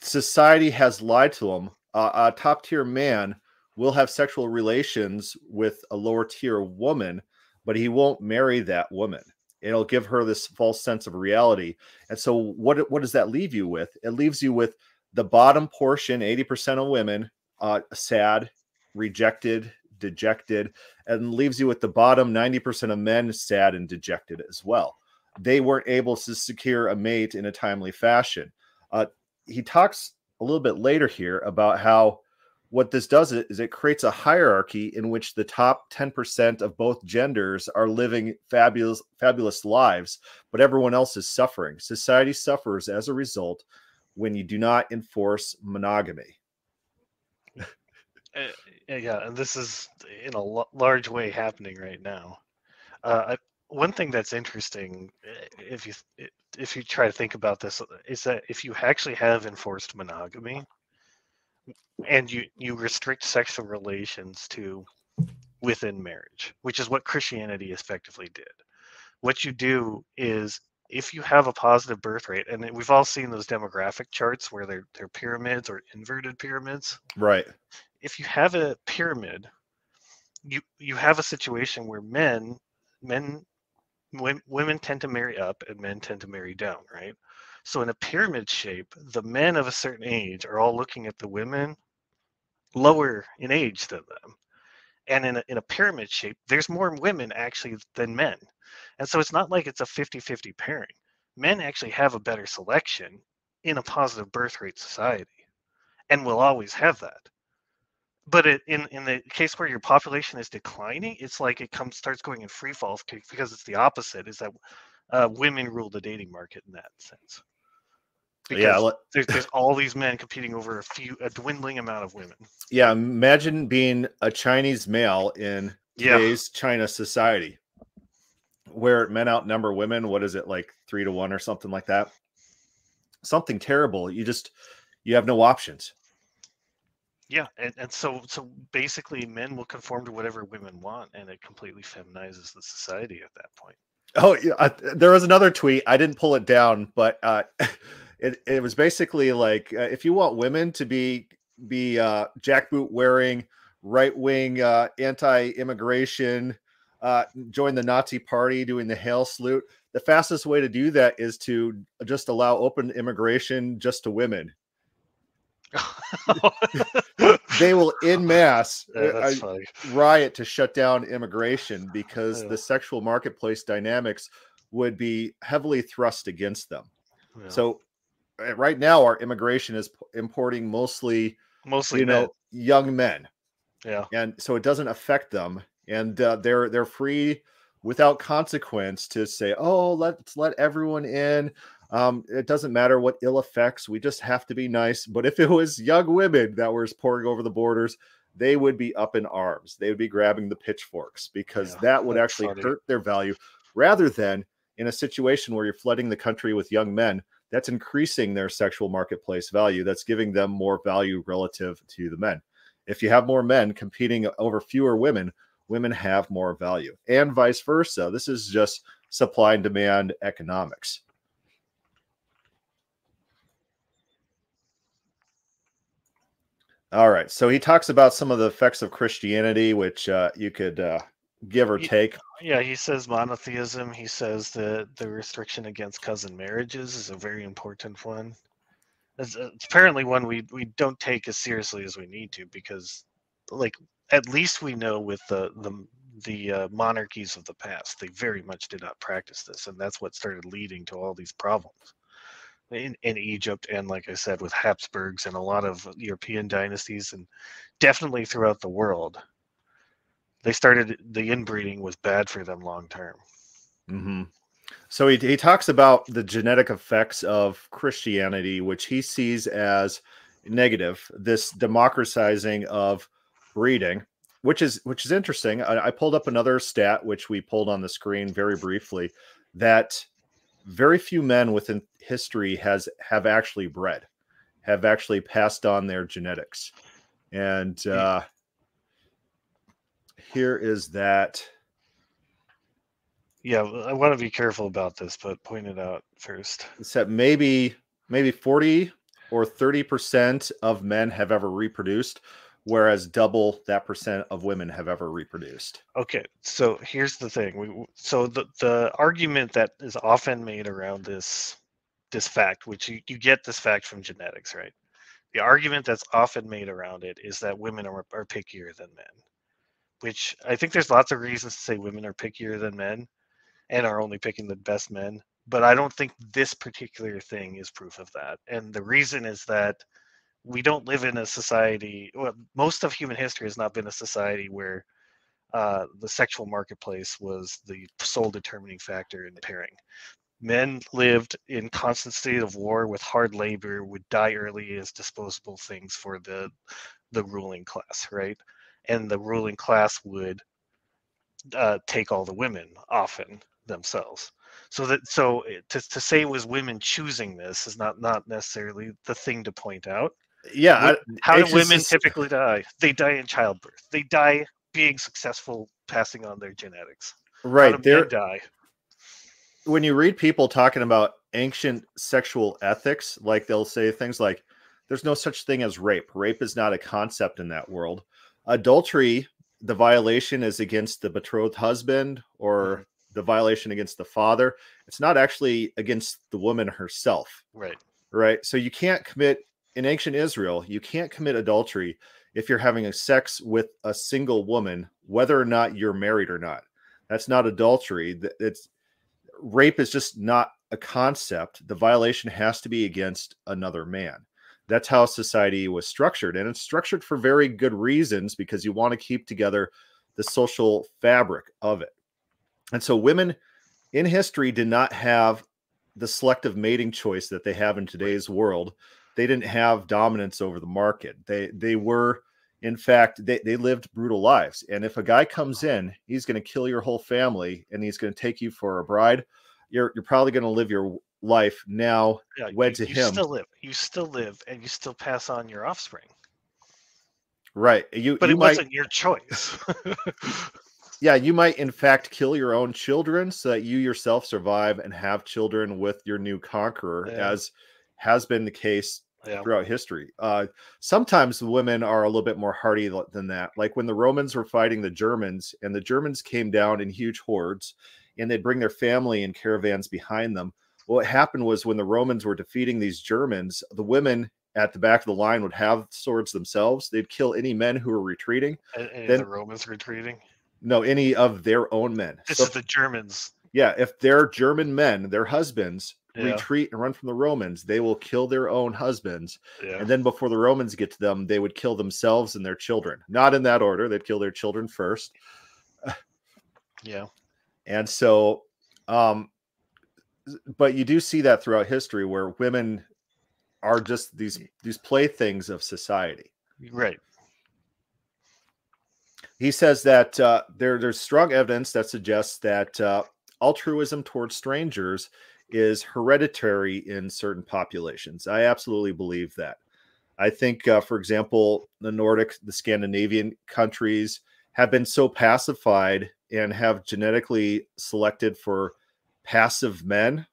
society has lied to them. Uh, a top tier man will have sexual relations with a lower tier woman, but he won't marry that woman. It'll give her this false sense of reality. And so, what what does that leave you with? It leaves you with the bottom portion, 80% of women, uh, sad, rejected, dejected, and leaves you with the bottom 90% of men sad and dejected as well. They weren't able to secure a mate in a timely fashion. Uh, he talks a little bit later here about how what this does is it creates a hierarchy in which the top 10% of both genders are living fabulous fabulous lives but everyone else is suffering. Society suffers as a result when you do not enforce monogamy. Uh, yeah and this is in a large way happening right now. Uh, one thing that's interesting uh, if you if you try to think about this is that if you actually have enforced monogamy and you you restrict sexual relations to within marriage, which is what Christianity effectively did. What you do is if you have a positive birth rate, and we've all seen those demographic charts where they're they're pyramids or inverted pyramids. Right. If you have a pyramid, you you have a situation where men men women tend to marry up and men tend to marry down, right? So in a pyramid shape, the men of a certain age are all looking at the women lower in age than them. And in a, in a pyramid shape, there's more women actually than men. And so it's not like it's a 50 50 pairing. Men actually have a better selection in a positive birth rate society and will always have that. But it, in, in the case where your population is declining, it's like it comes starts going in free fall because it's the opposite is that uh, women rule the dating market in that sense. Because yeah, there's, there's all these men competing over a few, a dwindling amount of women. Yeah, imagine being a Chinese male in today's yeah. China society, where men outnumber women. What is it like three to one or something like that? Something terrible. You just you have no options. Yeah, and, and so so basically, men will conform to whatever women want, and it completely feminizes the society at that point. Oh, yeah, I, there was another tweet. I didn't pull it down, but uh, it, it was basically like uh, if you want women to be be uh, jackboot wearing, right wing, uh, anti immigration, uh, join the Nazi party, doing the hail salute. The fastest way to do that is to just allow open immigration just to women. they will in mass yeah, uh, riot to shut down immigration because yeah. the sexual marketplace dynamics would be heavily thrust against them. Yeah. So Eh, right now our immigration is importing mostly mostly you men. know young men yeah and so it doesn't affect them and uh, they're they're free without consequence to say, oh, let's let everyone in. Um, it doesn't matter what ill effects, we just have to be nice. But if it was young women that were pouring over the borders, they would be up in arms. They would be grabbing the pitchforks because Yeah, that would actually funny. hurt their value rather than in a situation where you're flooding the country with young men. That's increasing their sexual marketplace value. That's giving them more value relative to the men. If you have more men competing over fewer women, women have more value, and vice versa. This is just supply and demand economics. All right. So he talks about some of the effects of Christianity, which uh, you could uh, give or take. Yeah, he says monotheism. He says that the restriction against cousin marriages is a very important one. It's, uh, it's apparently one we we don't take as seriously as we need to because, like, at least we know with the the the uh, monarchies of the past, they very much did not practice this, and that's what started leading to all these problems in, in Egypt, and like I said, with Habsburgs and a lot of European dynasties, and definitely throughout the world they started the inbreeding was bad for them long term. hmm So he, he talks about the genetic effects of Christianity, which he sees as negative. This democratizing of breeding, which is which is interesting. I, I pulled up another stat, which we pulled on the screen very briefly, that very few men within history has have actually bred, have actually passed on their genetics, and uh, here is that. Yeah, I want to be careful about this, but point it out first. Except maybe maybe 40 or 30 percent of men have ever reproduced, whereas double that percent of women have ever reproduced. Okay, so here's the thing. We so the the argument that is often made around this this fact, which you, you get this fact from genetics, right? The argument that's often made around it is that women are, are pickier than men, which I think there's lots of reasons to say women are pickier than men and are only picking the best men. But I don't think this particular thing is proof of that. And the reason is that we don't live in a society, well, most of human history has not been a society where uh, the sexual marketplace was the sole determining factor in pairing. Men lived in constant state of war with hard labor, would die early as disposable things for the the ruling class, right? And the ruling class would uh, take all the women often themselves. So that so to, to say it was women choosing this is not not necessarily the thing to point out. Yeah, How do it's just- women typically die? They die in childbirth. They die being successful, passing on their genetics. Right They die? when you read people talking about ancient sexual ethics, like they'll say things like, there's no such thing as rape. Rape is not a concept in that world. Adultery, the violation is against the betrothed husband or mm-hmm. the violation against the father. It's not actually against the woman herself, Right. right? So you can't commit in ancient Israel, you can't commit adultery if you're having a sex with a single woman, whether or not you're married or not. That's not adultery. It's rape is just not a concept. The violation has to be against another man. That's how society was structured. And it's structured for very good reasons because you want to keep together the social fabric of it. And so women in history did not have the selective mating choice that they have in today's world. They didn't have dominance over the market. They they were in fact they, they lived brutal lives. And if a guy comes in, he's going to kill your whole family and he's going to take you for a bride. You're you're probably going to live your life now Yeah. wed you, to you him. still live. You still live, and you still pass on your offspring. right. You But you it might wasn't your choice. yeah, you might in fact kill your own children so that you yourself survive and have children with your new conqueror, Yeah. as has been the case yeah. throughout history. Uh, sometimes the women are a little bit more hardy than that. Like when the Romans were fighting the Germans, and the Germans came down in huge hordes, and they'd bring their family in caravans behind them. What happened was when the Romans were defeating these Germans, the women at the back of the line would have swords themselves. They'd kill any men who were retreating. And, and Then- the Romans retreating. No, any of their own men. This So is the Germans. yeah, if their German men, their husbands, Yeah. retreat and run from the Romans, they will kill their own husbands. Yeah. And then before the Romans get to them, they would kill themselves and their children. Not in that order. They'd kill their children first. yeah. And so, um, but you do see that throughout history where women are just these these playthings of society. Right. He says that uh, there there's strong evidence that suggests that uh, altruism towards strangers is hereditary in certain populations. I absolutely believe that. I think, uh, for example, the Nordic, the Scandinavian countries have been so pacified and have genetically selected for passive men,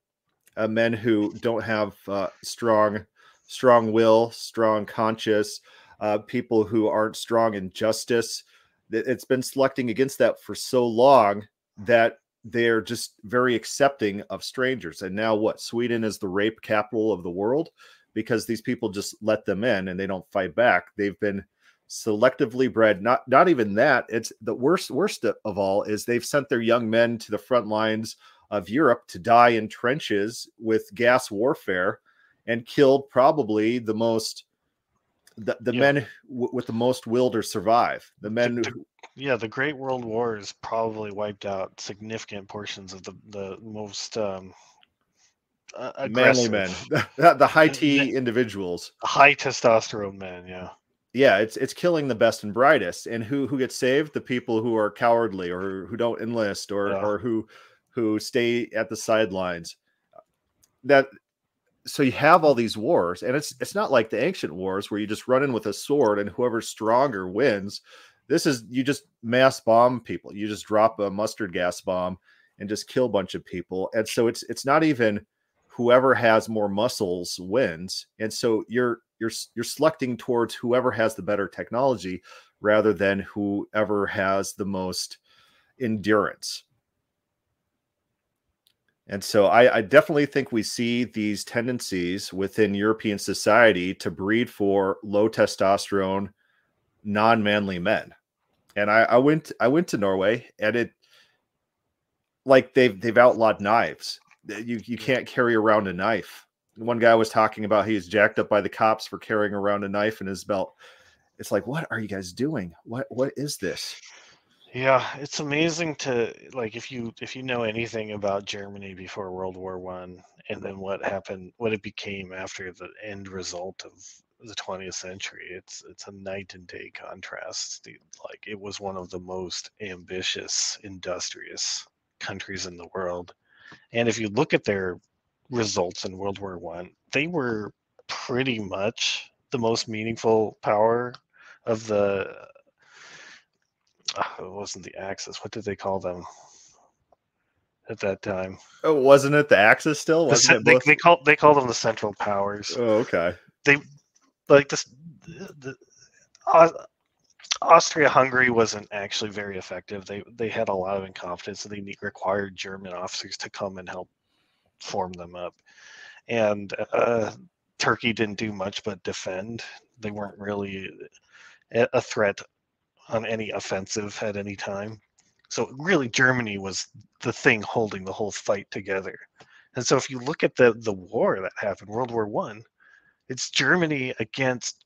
uh, men who don't have uh, strong, strong will, strong conscience, uh, people who aren't strong in justice. It's been selecting against that for so long that they're just very accepting of strangers. And now, what? Sweden is the rape capital of the world because these people just let them in and they don't fight back. They've been selectively bred. Not not even that. It's the worst worst of all is they've sent their young men to the front lines of Europe to die in trenches with gas warfare and killed probably the most the, the yeah. men w- with the most will to survive. The men the, the, yeah, the Great World war Wars probably wiped out significant portions of the the most um, uh, manly men, the, the high T individuals, high testosterone men. Yeah, yeah, it's it's killing the best and brightest. And who who gets saved? The people who are cowardly or who don't enlist or yeah. or who who stay at the sidelines. That so you have all these wars, and it's it's not like the ancient wars where you just run in with a sword and whoever's stronger wins. This is you just mass bomb people. You just drop a mustard gas bomb and just kill a bunch of people. And so it's it's not even whoever has more muscles wins and so you're you're you're selecting towards whoever has the better technology rather than whoever has the most endurance and so I, I, definitely think we see these tendencies within European society to breed for low testosterone, non-manly men. And I, I went I went to Norway and it like they've they've outlawed knives you you can't carry around a knife. One guy was talking about he's jacked up by the cops for carrying around a knife in his belt. It's like, what are you guys doing? What what is this? Yeah, it's amazing to like if you if you know anything about Germany before World War One, and then what happened, what it became after the end result of the 20th century. It's it's a night and day contrast. Like it was one of the most ambitious, industrious countries in the world, and if you look at their results in World War One, they were pretty much the most meaningful power of the. Uh, it wasn't the Axis. What did they call them at that time? Oh, wasn't it the Axis still? Wasn't the, they, they call they call them the Central Powers. Oh, okay. They like this. The, uh, Austria-Hungary wasn't actually very effective. They they had a lot of incompetence, and they required German officers to come and help form them up. And uh, Turkey didn't do much but defend. They weren't really a threat on any offensive at any time. So really, Germany was the thing holding the whole fight together. And so, if you look at the the war that happened, World War One, it's Germany against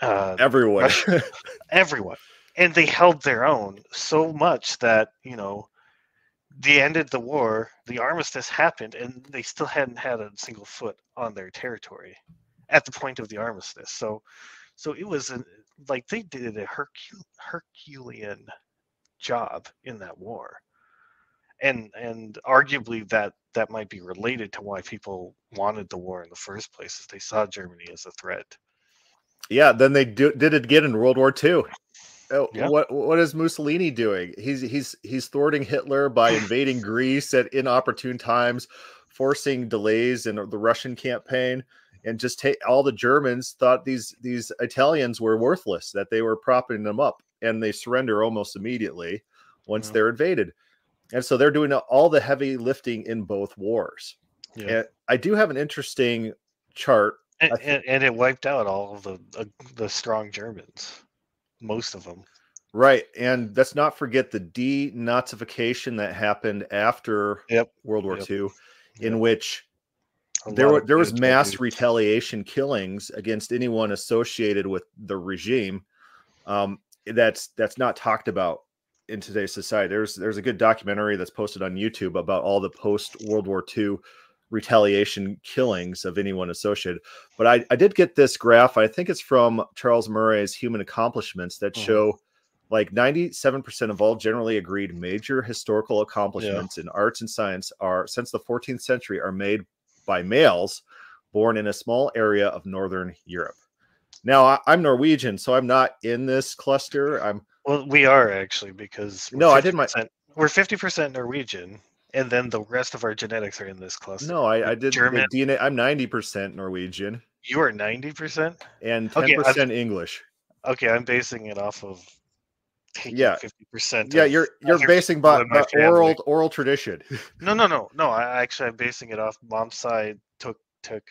uh, everyone, everyone, and they held their own so much that you know they ended the war. The armistice happened, and they still hadn't had a single foot on their territory at the point of the armistice. So, so it was an, like they did a Hercule, Herculean job in that war, and and arguably that that might be related to why people wanted the war in the first place, is they saw Germany as a threat. Yeah, then they do, did it again in World War II. Oh, yeah. What what is Mussolini doing? He's he's he's thwarting Hitler by invading Greece at inopportune times, forcing delays in the Russian campaign, and just take all the Germans thought these these Italians were worthless, that they were propping them up, and they surrender almost immediately once yeah. they're invaded, and so they're doing all the heavy lifting in both wars. Yeah. And I do have an interesting chart and, and, and, it wiped out all of the uh, the strong Germans, most of them. Right, and let's not forget the denazification that happened after yep. World War yep. II, in yep. which there were there was mass retaliation killings against anyone associated with the regime. Um, that's that's not talked about in today's society. There's there's a good documentary that's posted on YouTube about all the post World War II retaliation killings of anyone associated. But I, I did get this graph. I think it's from Charles Murray's Human Accomplishments that Mhm. show like 97% of all generally agreed major historical accomplishments in arts and science are since the 14th century are made by males born in a small area of northern Europe. Now I, I'm Norwegian, so I'm not in this cluster. I'm Well, we are actually because No, I did my- We're fifty percent Norwegian, and then the rest of our genetics are in this cluster. no, I, I did German. DNA. I'm 90% Norwegian You are ninety percent. and Okay, 10% I've- English. Okay, I'm basing it off of Yeah. fifty percent. Yeah, you're you're basing by, by oral oral tradition. No, no, no, no. I actually I'm basing it off mom's side took took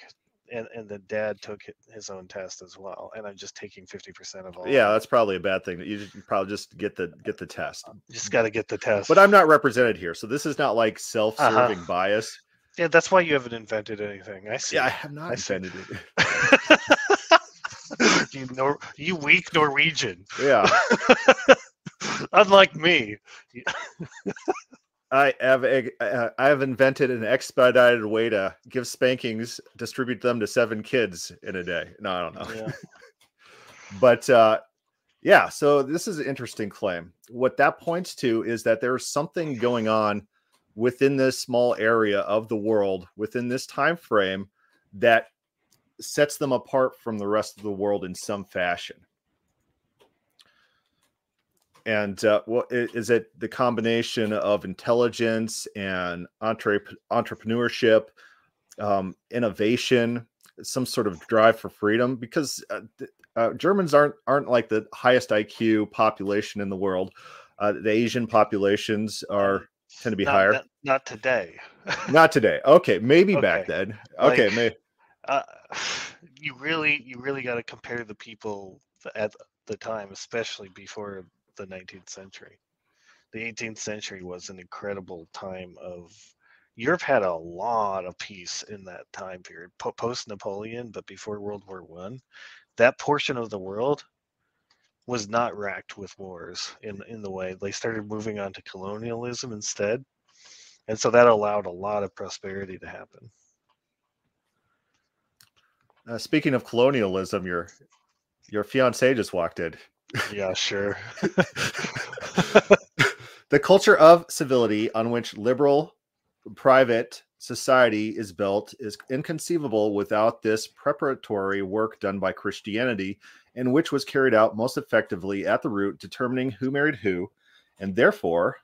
and and the dad took his own test as well, and I'm just taking fifty percent of all. yeah, that's probably a bad thing. You just- you probably just get the get the test. just got to get the test. But I'm not represented here, so this is not like self-serving Uh-huh. bias. yeah, that's why you haven't invented anything. I see. Yeah, I have not I invented it. you Nor- you weak Norwegian. Yeah, Unlike me. I have a- uh, I have invented an expedited way to give spankings, distribute them to seven kids in a day. No, I don't know. Yeah. but uh yeah so this is an interesting claim what that points to is that there's something going on within this small area of the world within this time frame that sets them apart from the rest of the world in some fashion and uh, what is it the combination of intelligence and entre- entrepreneurship um, innovation some sort of drive for freedom because uh, uh, Germans aren't aren't like the highest IQ population in the world. Uh, the Asian populations are tend to be not, higher. Not, not today. Not today. Okay, maybe back then. Okay, Like- may, uh, you really you really got to compare the people at the time especially before the 19th century the 18th century was an incredible time of europe had a lot of peace in that time period post napoleon but before world war one that portion of the world was not racked with wars in in the way they started moving on to colonialism instead and so that allowed a lot of prosperity to happen uh, speaking of colonialism, your your fiance just walked in. Yeah sure the culture of civility on which liberal private society is built is inconceivable without this preparatory work done by Christianity, and which was carried out most effectively at the root, determining who married who, and therefore,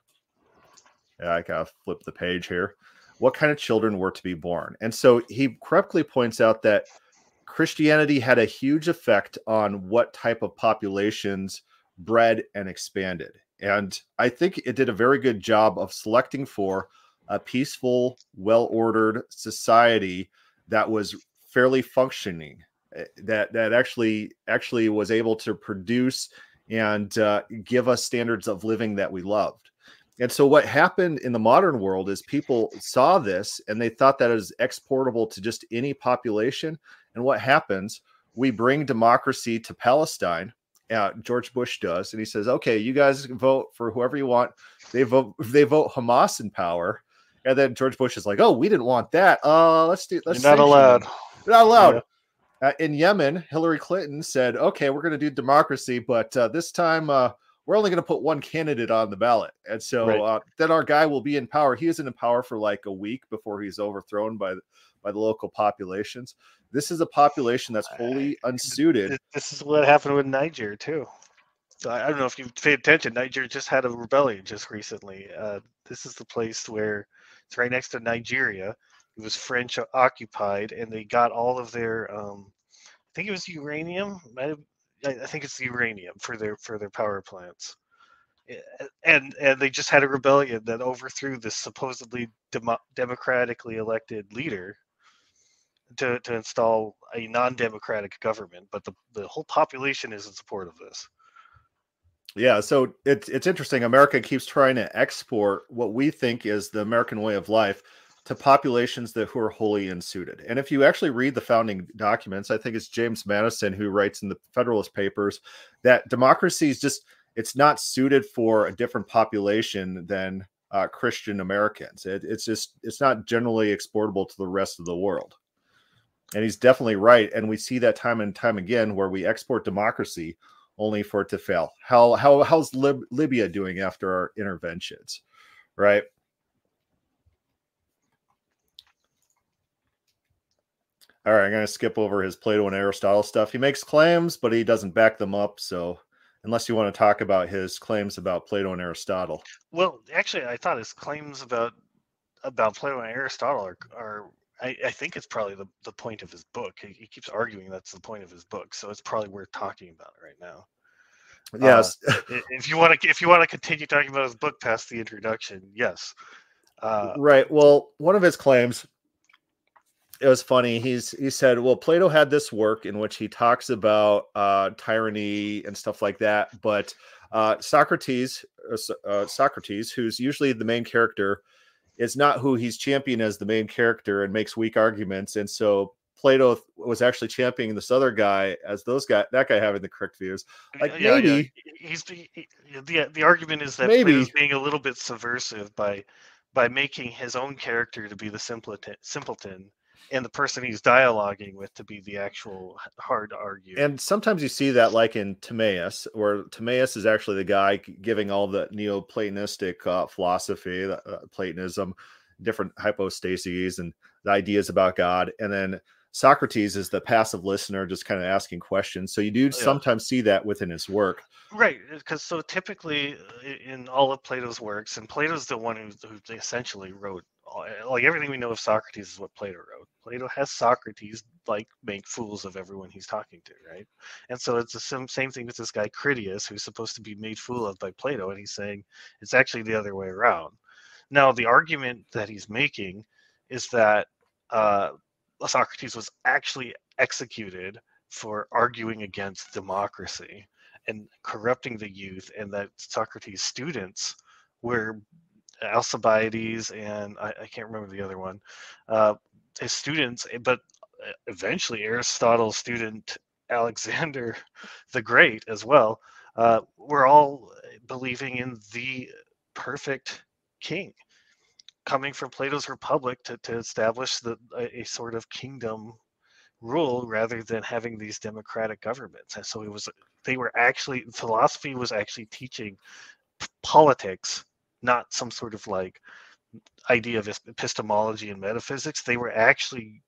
I gotta flip the page here, what kind of children were to be born. And so he correctly points out that Christianity had a huge effect on what type of populations bred and expanded. And I think it did a very good job of selecting for a peaceful, well ordered society that was fairly functioning, eh, that, that actually actually was able to produce and uh, give us standards of living that we loved. And so, what happened in the modern world is people saw this and they thought that it was exportable to just any population. And what happens? We bring democracy to Palestine. Uh, George Bush does, and he says, "Okay, you guys vote for whoever you want." They vote. They vote Hamas in power, and then George Bush is like, "Oh, we didn't want that. Uh, let's do. Let's You're not allowed. You're not allowed." Uh, in Yemen, Hillary Clinton said, "Okay, we're going to do democracy, but uh, this time uh, we're only going to put one candidate on the ballot." And so Right. uh, then our guy will be in power. He isn't in power for like a week before he's overthrown by the, by the local populations. This is a population that's wholly unsuited. This is what happened with Niger too. So I don't know if you've paid attention. Niger just had a rebellion just recently. Uh, this is the place where it's right next to Nigeria. It was French occupied, and they got all of their. Um, I think it was uranium. I I think it's uranium for their for their power plants. Eh, And and they just had a rebellion that overthrew this supposedly demo- democratically elected leader to, to install a non-democratic government, but the, the whole population is in support of this. Yeah, so it's it's interesting. America keeps trying to export what we think is the American way of life to populations that who are wholly unsuited. And if you actually read the founding documents, I think it's James Madison who writes in the Federalist Papers that democracy is just it's not suited for a different population than uh, Christian Americans. It, it's just it's not generally exportable to the rest of the world. And he's definitely right. And we see that time and time again where we export democracy only for it to fail. How how how's Lib- Libya doing after our interventions, right? All right, I'm going to skip over his Plato and Aristotle stuff. He makes claims, but he doesn't back them up. So, unless you want to talk about his claims about Plato and Aristotle, Well, actually, I thought his claims about about Plato and Aristotle are, are I, I think it's probably the, the point of his book. He, he keeps arguing that's the point of his book, so it's probably worth talking about it right now. yes, I- If you want to, if you want to continue talking about his book past the introduction, yes. Uh, right. Well, one of his claims, it was funny. He's he said, well, Plato had this work in which he talks about uh, tyranny and stuff like that, but uh, Socrates, uh, uh, Socrates, who's usually the main character, is not who he's championing as the main character and makes weak arguments, and so. Plato was actually championing this other guy as those guy that guy having the correct views. Like, maybe- he's he, he- the the argument is that Maybe. Plato's being a little bit subversive by by making his own character to be the simpleton, simpleton, and the person he's dialoguing with to be the actual hard to argue. And sometimes you see that, like in Timaeus, where Timaeus is actually the guy giving all the Neoplatonistic uh, philosophy, uh, Platonism, different hypostases, and the ideas about God. And then Socrates is the passive listener, just kind of asking questions. So you do sometimes see that within his work. Right, because so typically uh, in all of Plato's works, and Plato's the one who, who essentially wrote all- like everything we know of Socrates is what Plato wrote. Plato has Socrates like make fools of everyone he's talking to, right? And so it's the same, same thing with this guy Critias, who's supposed to be made fool of by Plato, and he's saying it's actually the other way around. Now, the argument that he's making is that uh, Socrates was actually executed for arguing against democracy and corrupting the youth, and that Socrates' students were Alcibiades and I, I can't remember the other one, uh, his students, eh, but uh, eventually Aristotle's student Alexander the Great as well, uh, were all believing in the perfect king coming from Plato's Republic to, to establish the, a, a sort of kingdom rule rather than having these democratic governments. And so it was they were actually philosophy was actually teaching politics, not some sort of like idea of epistemology and metaphysics. They were actually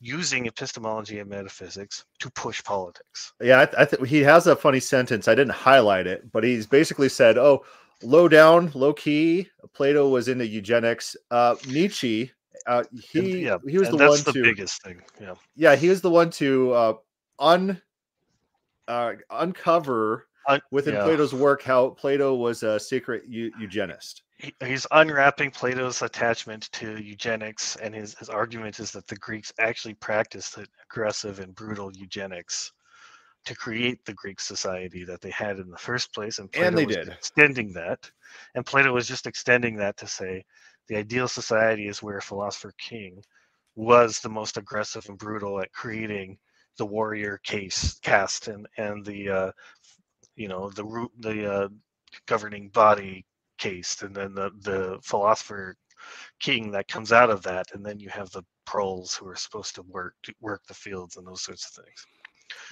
using epistemology and metaphysics to push politics. Yeah, I, th- I think he has a funny sentence. I didn't highlight it, but he's basically said, "Oh, low down, low key." Plato was into eugenics. Uh, Nietzsche, uh, he And, yeah, he was the one that's the to biggest thing. Yeah. yeah, he was the one to uh, un uh, uncover Un- within yeah. Plato's work how Plato was a secret eu- eugenist. He- he's unwrapping Plato's attachment to eugenics, and his, his argument is that the Greeks actually practiced aggressive and brutal eugenics to create the Greek society that they had in the first place. And, Plato And they was did. extending that, and Plato was just extending that to say the ideal society is where philosopher king was the most aggressive and brutal at creating the warrior case caste and and the uh, you know the root the uh, governing body cased and then the the philosopher king that comes out of that and then you have the proles who are supposed to work work the fields and those sorts of things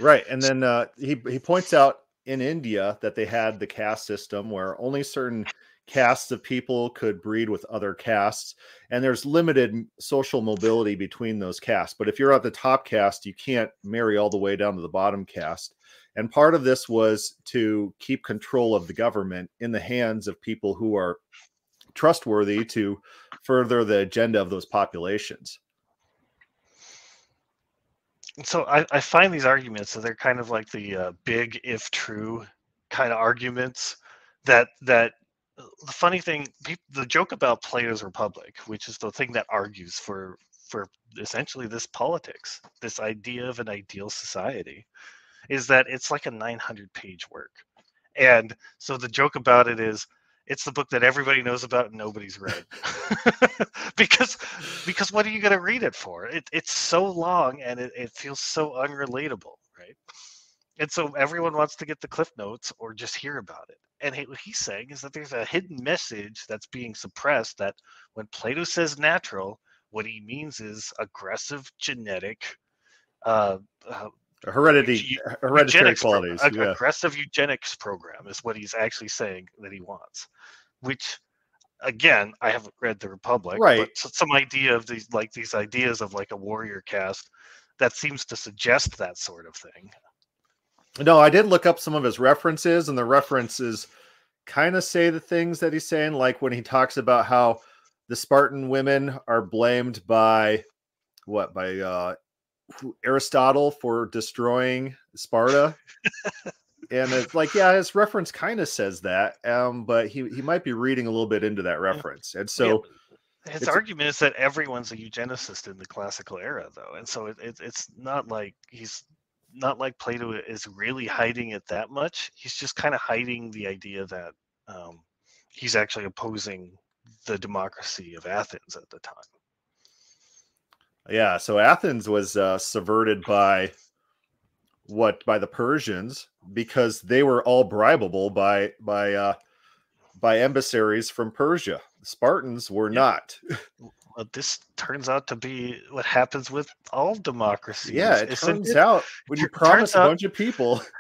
Right, and then uh, he he points out in India that they had the caste system where only certain castes of people could breed with other castes, and there's limited social mobility between those castes. But if you're at the top caste, you can't marry all the way down to the bottom caste. And part of this was to keep control of the government in the hands of people who are trustworthy to further the agenda of those populations. So I, I find these arguments that they're kind of like the uh, big if true kind of arguments that that the funny thing the joke about plato's republic which is the thing that argues for for essentially this politics this idea of an ideal society is that it's like a 900 page work. And so the joke about it is it's the book that everybody knows about and nobody's read. Because because what are you going to read it for? It, it's so long and it, it feels so unrelatable right? And so everyone wants to get the cliff notes or just hear about it. And what he's saying is that there's a hidden message that's being suppressed that when plato says natural what he means is aggressive genetic uh, uh heredity hereditary qualities pro- yeah. aggressive eugenics program is what he's actually saying that he wants which again i haven't read the republic right but some idea of these like these ideas of like a warrior caste that seems to suggest that sort of thing no i did look up some of his references and the references kind of say the things that he's saying like when he talks about how the spartan women are blamed by what by uh Aristotle for destroying Sparta. and it's like, yeah, his reference kind of says that, um, but he he might be reading a little bit into that reference. And so yeah, his argument is that everyone's a eugenicist in the classical era, though, and so it, it, it's not like he's not like Plato is really hiding it that much. He's just kind of hiding the idea that um, he's actually opposing the democracy of Athens at the time. Yeah, so Athens was uh, subverted by what by the Persians because they were all bribable by by uh, by emissaries from Persia. The Spartans were yeah. not. Well, this turns out to be what happens with all democracies. Yeah, it it's turns out when you promise a bunch of people.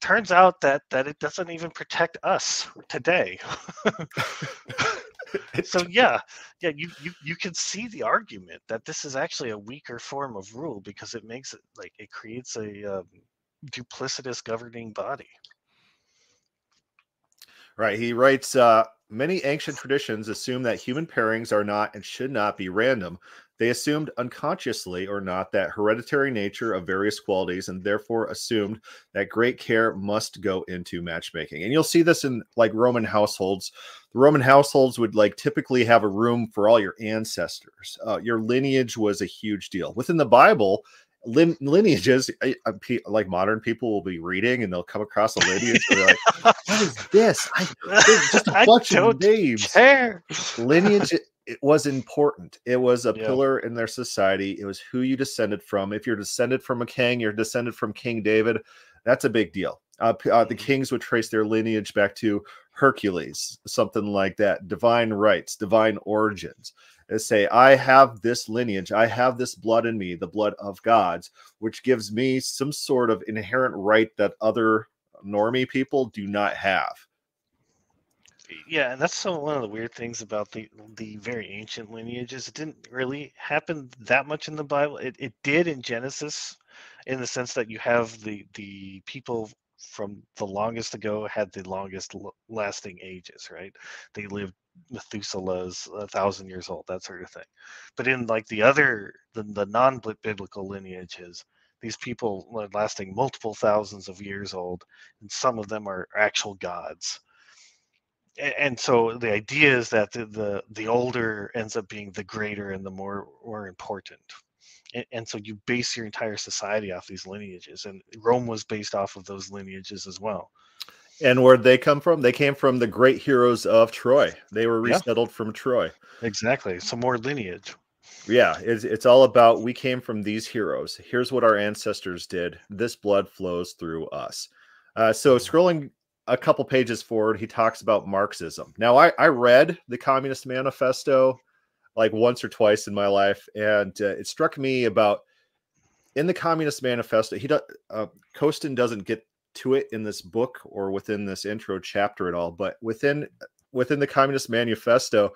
Turns out that that it doesn't even protect us today. so yeah, yeah, you, you you can see the argument that this is actually a weaker form of rule because it makes it like it creates a um, duplicitous governing body. Right. He writes uh, many ancient traditions assume that human pairings are not and should not be random. They assumed unconsciously or not that hereditary nature of various qualities and therefore assumed that great care must go into matchmaking. And you'll see this in like Roman households. The Roman households would like typically have a room for all your ancestors. Uh, your lineage was a huge deal. Within the Bible, lin- lineages like modern people will be reading and they'll come across a lineage and they're like what is this I, just a bunch of names care. lineage it was important. It was a yeah. pillar in their society. It was who you descended from. If you're descended from a king, you're descended from King David. That's a big deal. Uh, uh, the mm-hmm. kings would trace their lineage back to Hercules, something like that. Divine rights, divine origins. They say, I have this lineage, I have this blood in me, the blood of gods, which gives me some sort of inherent right that other normie people do not have yeah, and that's one of the weird things about the the very ancient lineages. It didn't really happen that much in the Bible. It it did in Genesis, in the sense that you have the the people from the longest ago had the longest lasting ages, right? They lived Methuselah's a thousand years old, that sort of thing. But in like the other the, the non biblical lineages, these people are lasting multiple thousands of years old, and some of them are actual gods. And so the idea is that the, the, the older ends up being the greater and the more more important. And, and, so you base your entire society off these lineages and rome was based off of those lineages as well and where'd they come from? They came from the great heroes of troy. They were resettled yeah. from troy. Exactly. Some more lineage. Yeah it's, it's all about we came from these heroes. Here's what our ancestors did. This blood flows through us. Uh, so mm-hmm. scrolling a couple pages forward, he talks about Marxism. Now, I, I read the Communist Manifesto like once or twice in my life, and uh, it struck me about in the Communist Manifesto, he does uh, Costin doesn't get to it in this book or within this intro chapter at all, but within within the Communist Manifesto,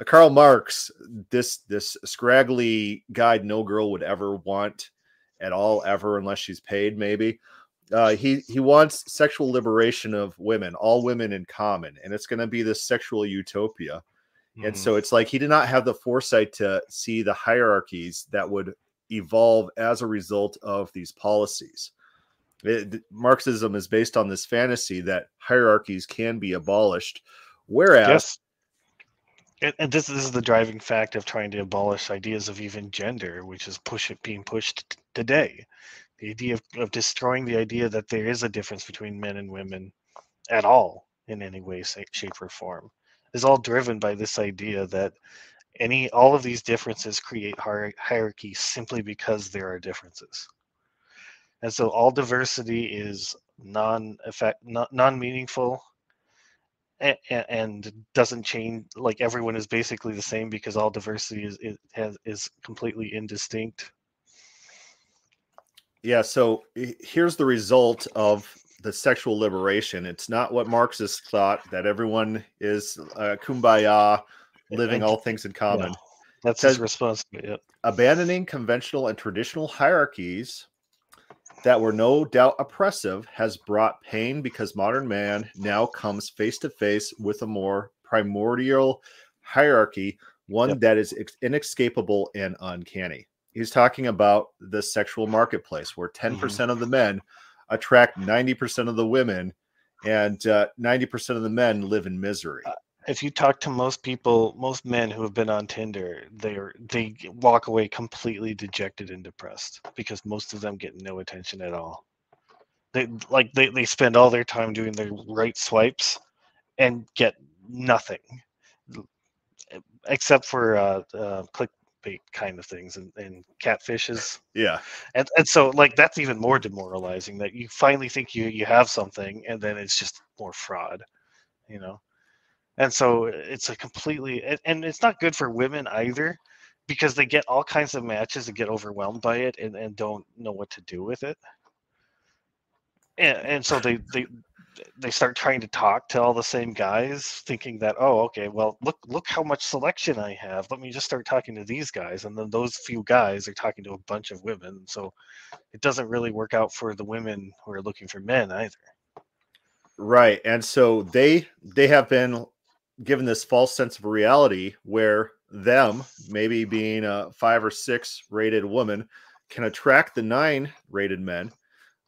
uh, Karl Marx, this this scraggly guy no girl would ever want at all ever unless she's paid maybe uh, he he wants sexual liberation of women, all women in common, and it's going to be this sexual utopia. Mm-hmm. And so it's like he did not have the foresight to see the hierarchies that would evolve as a result of these policies. It, Marxism is based on this fantasy that hierarchies can be abolished, whereas. Yes. And, this, this is the driving fact of trying to abolish ideas of even gender, which is push it being pushed today the idea of, of destroying the idea that there is a difference between men and women at all in any way shape or form is all driven by this idea that any all of these differences create hierarchy simply because there are differences and so all diversity is non-effect, non-meaningful, and, and doesn't change. Like everyone is basically the same because all diversity is is, has, is completely indistinct. Yeah. So here's the result of the sexual liberation. It's not what Marxists thought that everyone is uh, kumbaya, living all things in common. Yeah, that's his response. Yep. Abandoning conventional and traditional hierarchies that were no doubt oppressive has brought pain because modern man now comes face to face with a more primordial hierarchy, one yep. that is inescapable and uncanny. He's talking about the sexual marketplace where 10% mm hmm of the men attract 90% of the women and uh, 90% of the men live in misery. If you talk to most people, most men who have been on Tinder, they're they walk away completely dejected and depressed because most of them get no attention at all. They like they, they spend all their time doing their right swipes and get nothing except for uh, uh, clickbait kind of things and, and catfishes. Yeah. And and so like that's even more demoralizing that you finally think you you have something and then it's just more fraud, you know and so mm. it's a completely and it's not good for women either because they get all kinds of matches and get overwhelmed by it and, and don't know what to do with it. And, and so they they they start trying to talk to all the same guys thinking that oh okay well look look how much selection i have. Let me just start talking to these guys. And then those few guys are talking to a bunch of women so it doesn't really work out for the women who are looking for men either. Right and so they they have been given this false sense of reality where them, maybe being a five or six rated woman, can attract the nine rated men,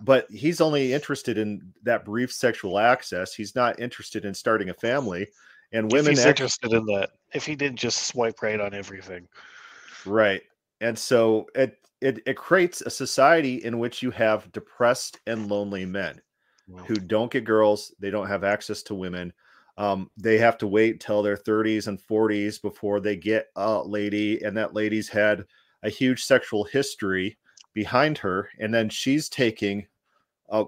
but he's only interested in that brief sexual access. He's not interested in starting a family. And women if he's act- interested in that. If he didn't just swipe right on everything. Right. And so it it, it creates a society in which you have depressed and lonely men who don't get girls, they don't have access to women um, they have to wait till their 30s and 40s before they get a lady, and that lady's had a huge sexual history behind her, and then she's taking uh,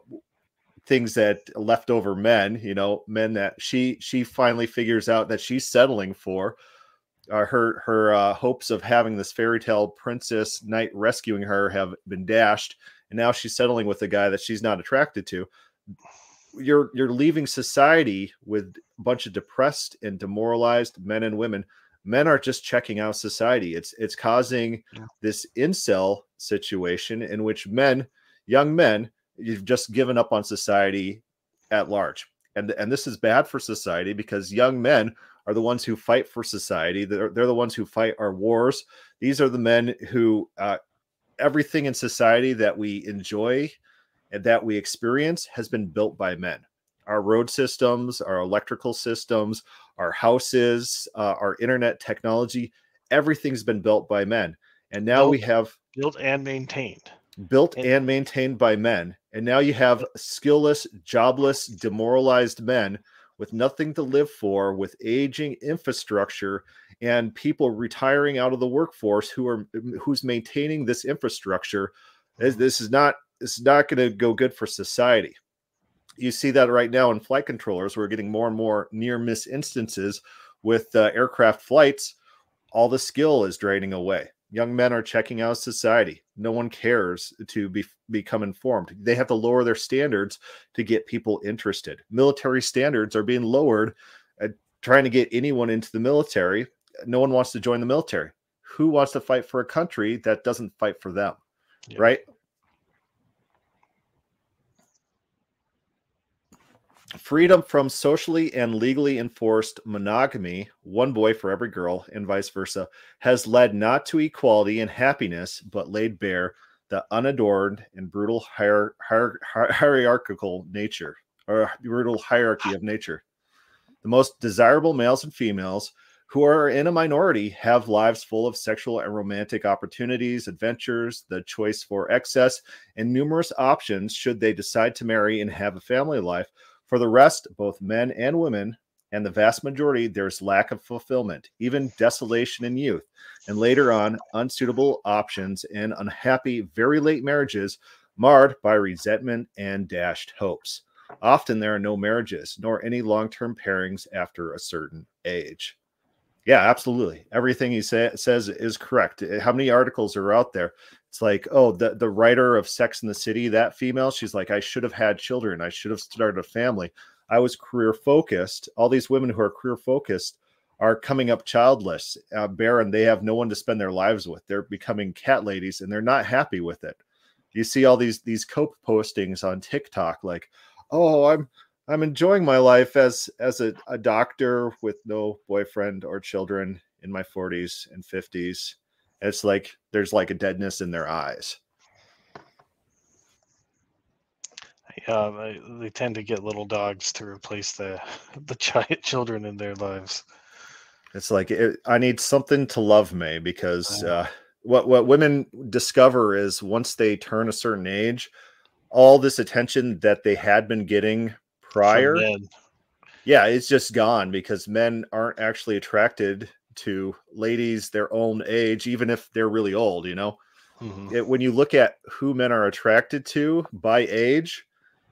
things that leftover men, you know, men that she she finally figures out that she's settling for. Uh, her her uh, hopes of having this fairy tale princess knight rescuing her have been dashed, and now she's settling with a guy that she's not attracted to you're you're leaving society with a bunch of depressed and demoralized men and women. Men are just checking out society. It's it's causing yeah. this incel situation in which men young men you've just given up on society at large. And and this is bad for society because young men are the ones who fight for society. They're, they're the ones who fight our wars. These are the men who uh, everything in society that we enjoy and that we experience has been built by men. Our road systems, our electrical systems, our houses, uh, our internet technology, everything's been built by men. And now built, we have built and maintained. Built and, and maintained by men. And now you have skillless, jobless, demoralized men with nothing to live for, with aging infrastructure and people retiring out of the workforce who are who's maintaining this infrastructure. This, this is not it's not going to go good for society. You see that right now in flight controllers. We're getting more and more near miss instances with uh, aircraft flights. All the skill is draining away. Young men are checking out society. No one cares to be, become informed. They have to lower their standards to get people interested. Military standards are being lowered, uh, trying to get anyone into the military. No one wants to join the military. Who wants to fight for a country that doesn't fight for them? Yeah. Right? Freedom from socially and legally enforced monogamy, one boy for every girl, and vice versa, has led not to equality and happiness, but laid bare the unadorned and brutal hier- hier- hierarchical nature or brutal hierarchy of nature. The most desirable males and females who are in a minority have lives full of sexual and romantic opportunities, adventures, the choice for excess, and numerous options should they decide to marry and have a family life for the rest, both men and women, and the vast majority, there's lack of fulfillment, even desolation in youth, and later on, unsuitable options and unhappy, very late marriages marred by resentment and dashed hopes. Often there are no marriages nor any long term pairings after a certain age. Yeah, absolutely. Everything he say, says is correct. How many articles are out there? It's like, oh, the, the writer of Sex in the City, that female, she's like, I should have had children. I should have started a family. I was career focused. All these women who are career focused are coming up childless, uh, barren. They have no one to spend their lives with. They're becoming cat ladies, and they're not happy with it. You see all these these cope postings on TikTok, like, "Oh, I'm I'm enjoying my life as as a, a doctor with no boyfriend or children in my 40s and 50s." It's like there's like a deadness in their eyes. Yeah, they, they tend to get little dogs to replace the the child children in their lives. It's like it, I need something to love me because uh, what what women discover is once they turn a certain age, all this attention that they had been getting prior, yeah, it's just gone because men aren't actually attracted to ladies their own age, even if they're really old. You know, mm-hmm. it, when you look at who men are attracted to by age,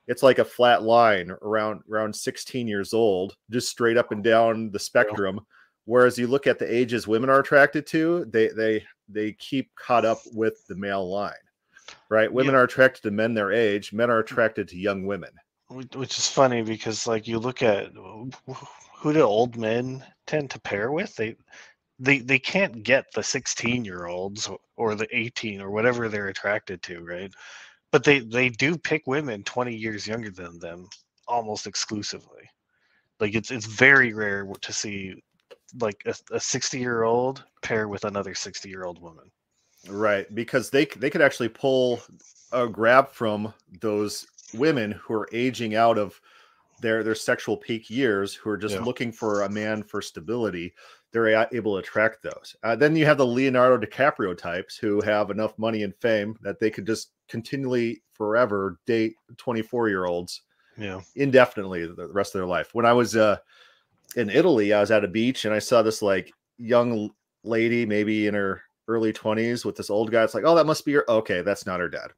it's like a flat line around around 16 years old, just straight up and down the spectrum. Whereas you look at the ages women are attracted to, they they they keep caught up with the male line, right? Women yeah. are attracted to men their age. Men are attracted to young women. Which is funny because like you look at who do old men tend to pair with? They they they can't get the 16 year olds or the 18 or whatever they're attracted to, right? But they they do pick women 20 years younger than them almost exclusively. Like it's it's very rare to see like a 60 year old pair with another 60 year old woman right because they they could actually pull a grab from those women who are aging out of their their sexual peak years who are just yeah. looking for a man for stability they're able to attract those uh, then you have the leonardo dicaprio types who have enough money and fame that they could just continually forever date 24 year olds yeah indefinitely the rest of their life when i was uh in Italy, I was at a beach and I saw this like young lady, maybe in her early 20s, with this old guy. It's like, oh, that must be your okay, that's not her dad.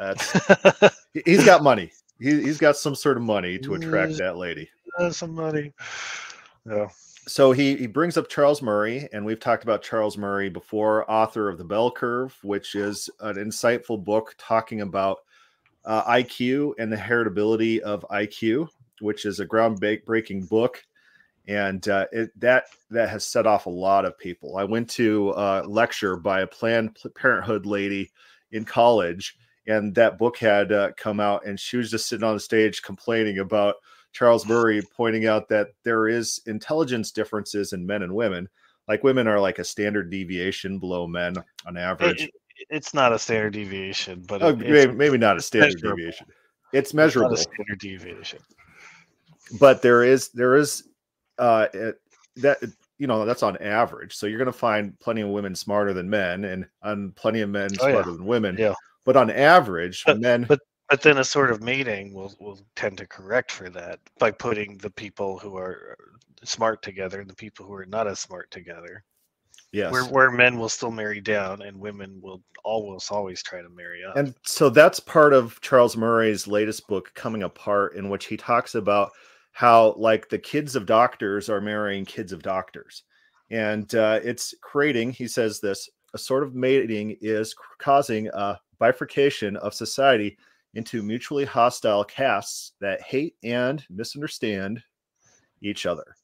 That's he's got money. He, he's got some sort of money to attract that lady. some money. Yeah. So he he brings up Charles Murray, and we've talked about Charles Murray before, author of The Bell Curve, which is an insightful book talking about uh, IQ and the heritability of IQ, which is a groundbreaking book and uh, it, that that has set off a lot of people. I went to a lecture by a Planned Parenthood lady in college, and that book had uh, come out, and she was just sitting on the stage complaining about Charles Murray, pointing out that there is intelligence differences in men and women. Like women are like a standard deviation below men on average. It, it's not a standard deviation, but oh, maybe, maybe, not a standard measurable. deviation. It's measurable. It's standard deviation but there is there is uh, it, that you know that's on average. So you're going to find plenty of women smarter than men, and and plenty of men smarter oh, yeah. than women. Yeah. But on average, but, men. But but then assortative mating will will tend to correct for that by putting the people who are smart together and the people who are not as smart together. Yes. Where, where men will still marry down and women will always always try to marry up. And so that's part of Charles Murray's latest book, Coming Apart, in which he talks about how like the kids of doctors are marrying kids of doctors and uh, it's creating he says this assortative mating is causing a bifurcation of society into mutually hostile castes that hate and misunderstand each other.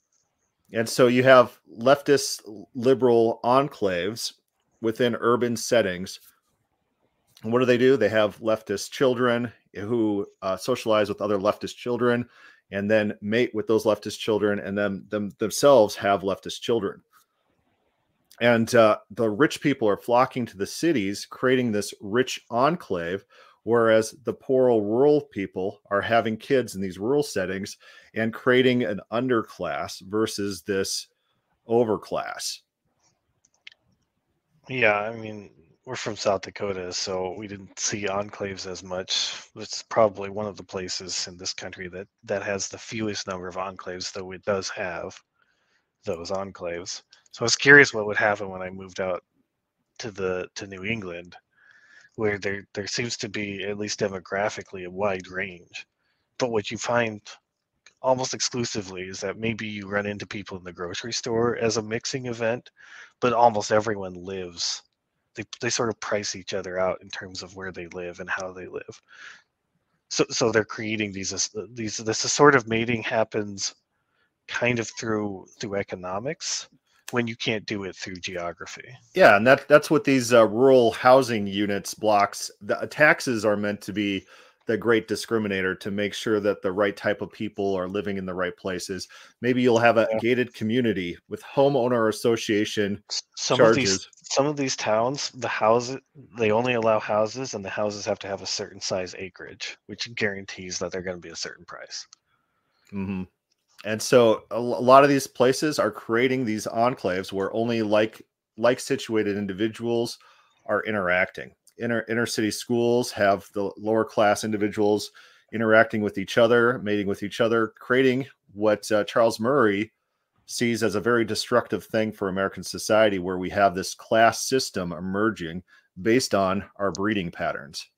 And so you have leftist liberal enclaves within urban settings. What do they do? They have leftist children who uh, socialize with other leftist children and then mate with those leftist children and then them themselves have leftist children and uh, the rich people are flocking to the cities creating this rich enclave whereas the poor rural people are having kids in these rural settings and creating an underclass versus this overclass yeah i mean we're from South Dakota, so we didn't see enclaves as much. It's probably one of the places in this country that that has the fewest number of enclaves, though it does have those enclaves. So I was curious what would happen when I moved out to the to New England, where there there seems to be at least demographically a wide range. But what you find almost exclusively is that maybe you run into people in the grocery store as a mixing event, but almost everyone lives. They, they sort of price each other out in terms of where they live and how they live. So, so they're creating these uh, these this sort of mating happens kind of through through economics when you can't do it through geography. Yeah, and that that's what these uh, rural housing units blocks. The uh, taxes are meant to be the great discriminator to make sure that the right type of people are living in the right places. Maybe you'll have a yeah. gated community with homeowner association some charges. Of these, some of these towns, the houses they only allow houses, and the houses have to have a certain size acreage, which guarantees that they're going to be a certain price. Mm-hmm. And so a lot of these places are creating these enclaves where only like like situated individuals are interacting. Inner inner city schools have the lower class individuals interacting with each other, mating with each other, creating what uh, Charles Murray sees as a very destructive thing for American society, where we have this class system emerging based on our breeding patterns.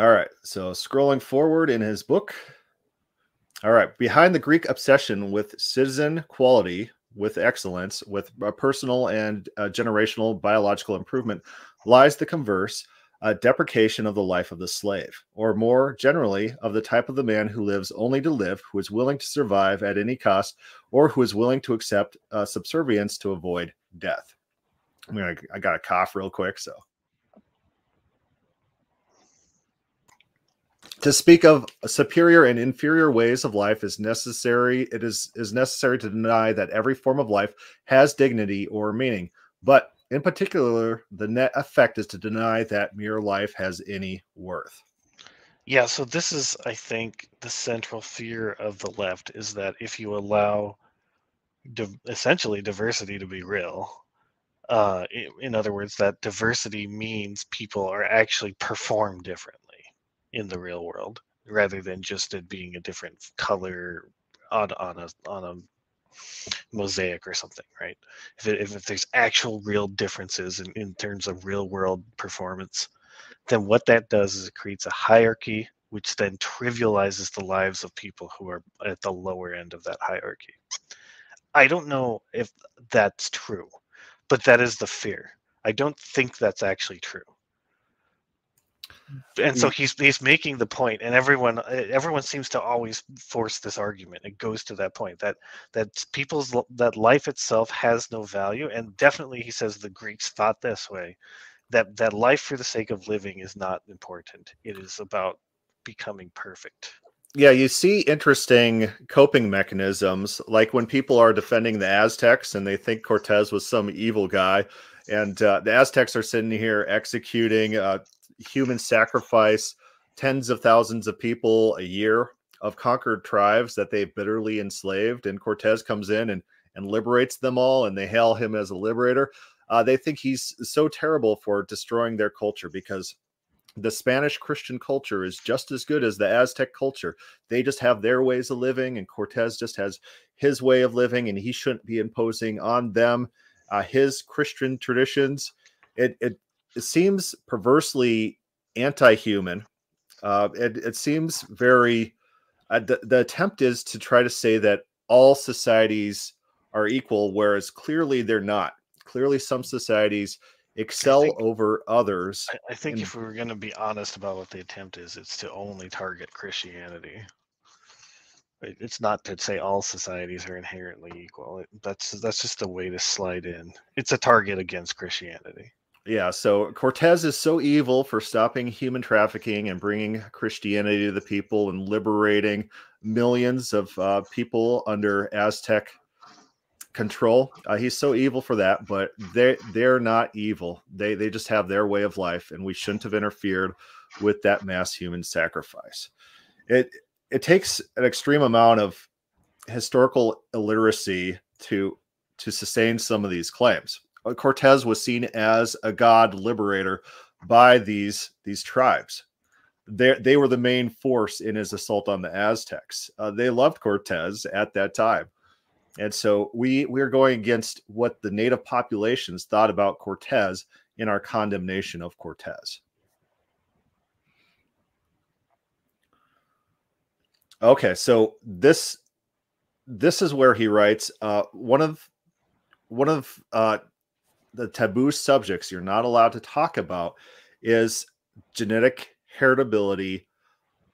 All right. So scrolling forward in his book. All right. Behind the Greek obsession with citizen quality, with excellence, with a personal and generational biological improvement lies the converse a deprecation of the life of the slave, or more generally, of the type of the man who lives only to live, who is willing to survive at any cost, or who is willing to accept uh, subservience to avoid death. I mean, I, I got a cough real quick, so to speak of superior and inferior ways of life is necessary it is is necessary to deny that every form of life has dignity or meaning. But in particular the net effect is to deny that mere life has any worth. Yeah so this is i think the central fear of the left is that if you allow di- essentially diversity to be real uh, in, in other words that diversity means people are actually perform differently in the real world rather than just it being a different color on on a on a mosaic or something right? If, it, if, if there's actual real differences in, in terms of real world performance then what that does is it creates a hierarchy which then trivializes the lives of people who are at the lower end of that hierarchy. I don't know if that's true but that is the fear. I don't think that's actually true and so he's he's making the point and everyone everyone seems to always force this argument. It goes to that point that that people's that life itself has no value and definitely he says the greeks thought this way that that life for the sake of living is not important. It is about becoming perfect. Yeah you see interesting coping mechanisms like when people are defending the aztecs and they think cortez was some evil guy and uh, the aztecs are sitting here executing uh, human sacrifice tens of thousands of people a year of conquered tribes that they've bitterly enslaved. And Cortez comes in and, and liberates them all, and they hail him as a liberator. Uh, they think he's so terrible for destroying their culture because the Spanish Christian culture is just as good as the Aztec culture. They just have their ways of living, and Cortez just has his way of living, and he shouldn't be imposing on them uh, his Christian traditions. It, it it seems perversely anti-human. Uh, it, it seems very. Uh, the, the attempt is to try to say that all societies are equal, whereas clearly they're not. Clearly, some societies excel think, over others. I, I think if we are going to be honest about what the attempt is, it's to only target Christianity. It's not to say all societies are inherently equal. That's that's just a way to slide in. It's a target against Christianity. Yeah, so Cortez is so evil for stopping human trafficking and bringing Christianity to the people and liberating millions of uh, people under Aztec control. Uh, he's so evil for that, but they they're not evil. They they just have their way of life, and we shouldn't have interfered with that mass human sacrifice. It it takes an extreme amount of historical illiteracy to to sustain some of these claims. Uh, Cortez was seen as a god liberator by these these tribes. They they were the main force in his assault on the Aztecs. Uh, they loved Cortez at that time, And so we we're going against what the native populations thought about Cortez in our condemnation of Cortez. Okay, so this this is where he writes uh, one of one of uh, the taboo subjects you're not allowed to talk about is genetic heritability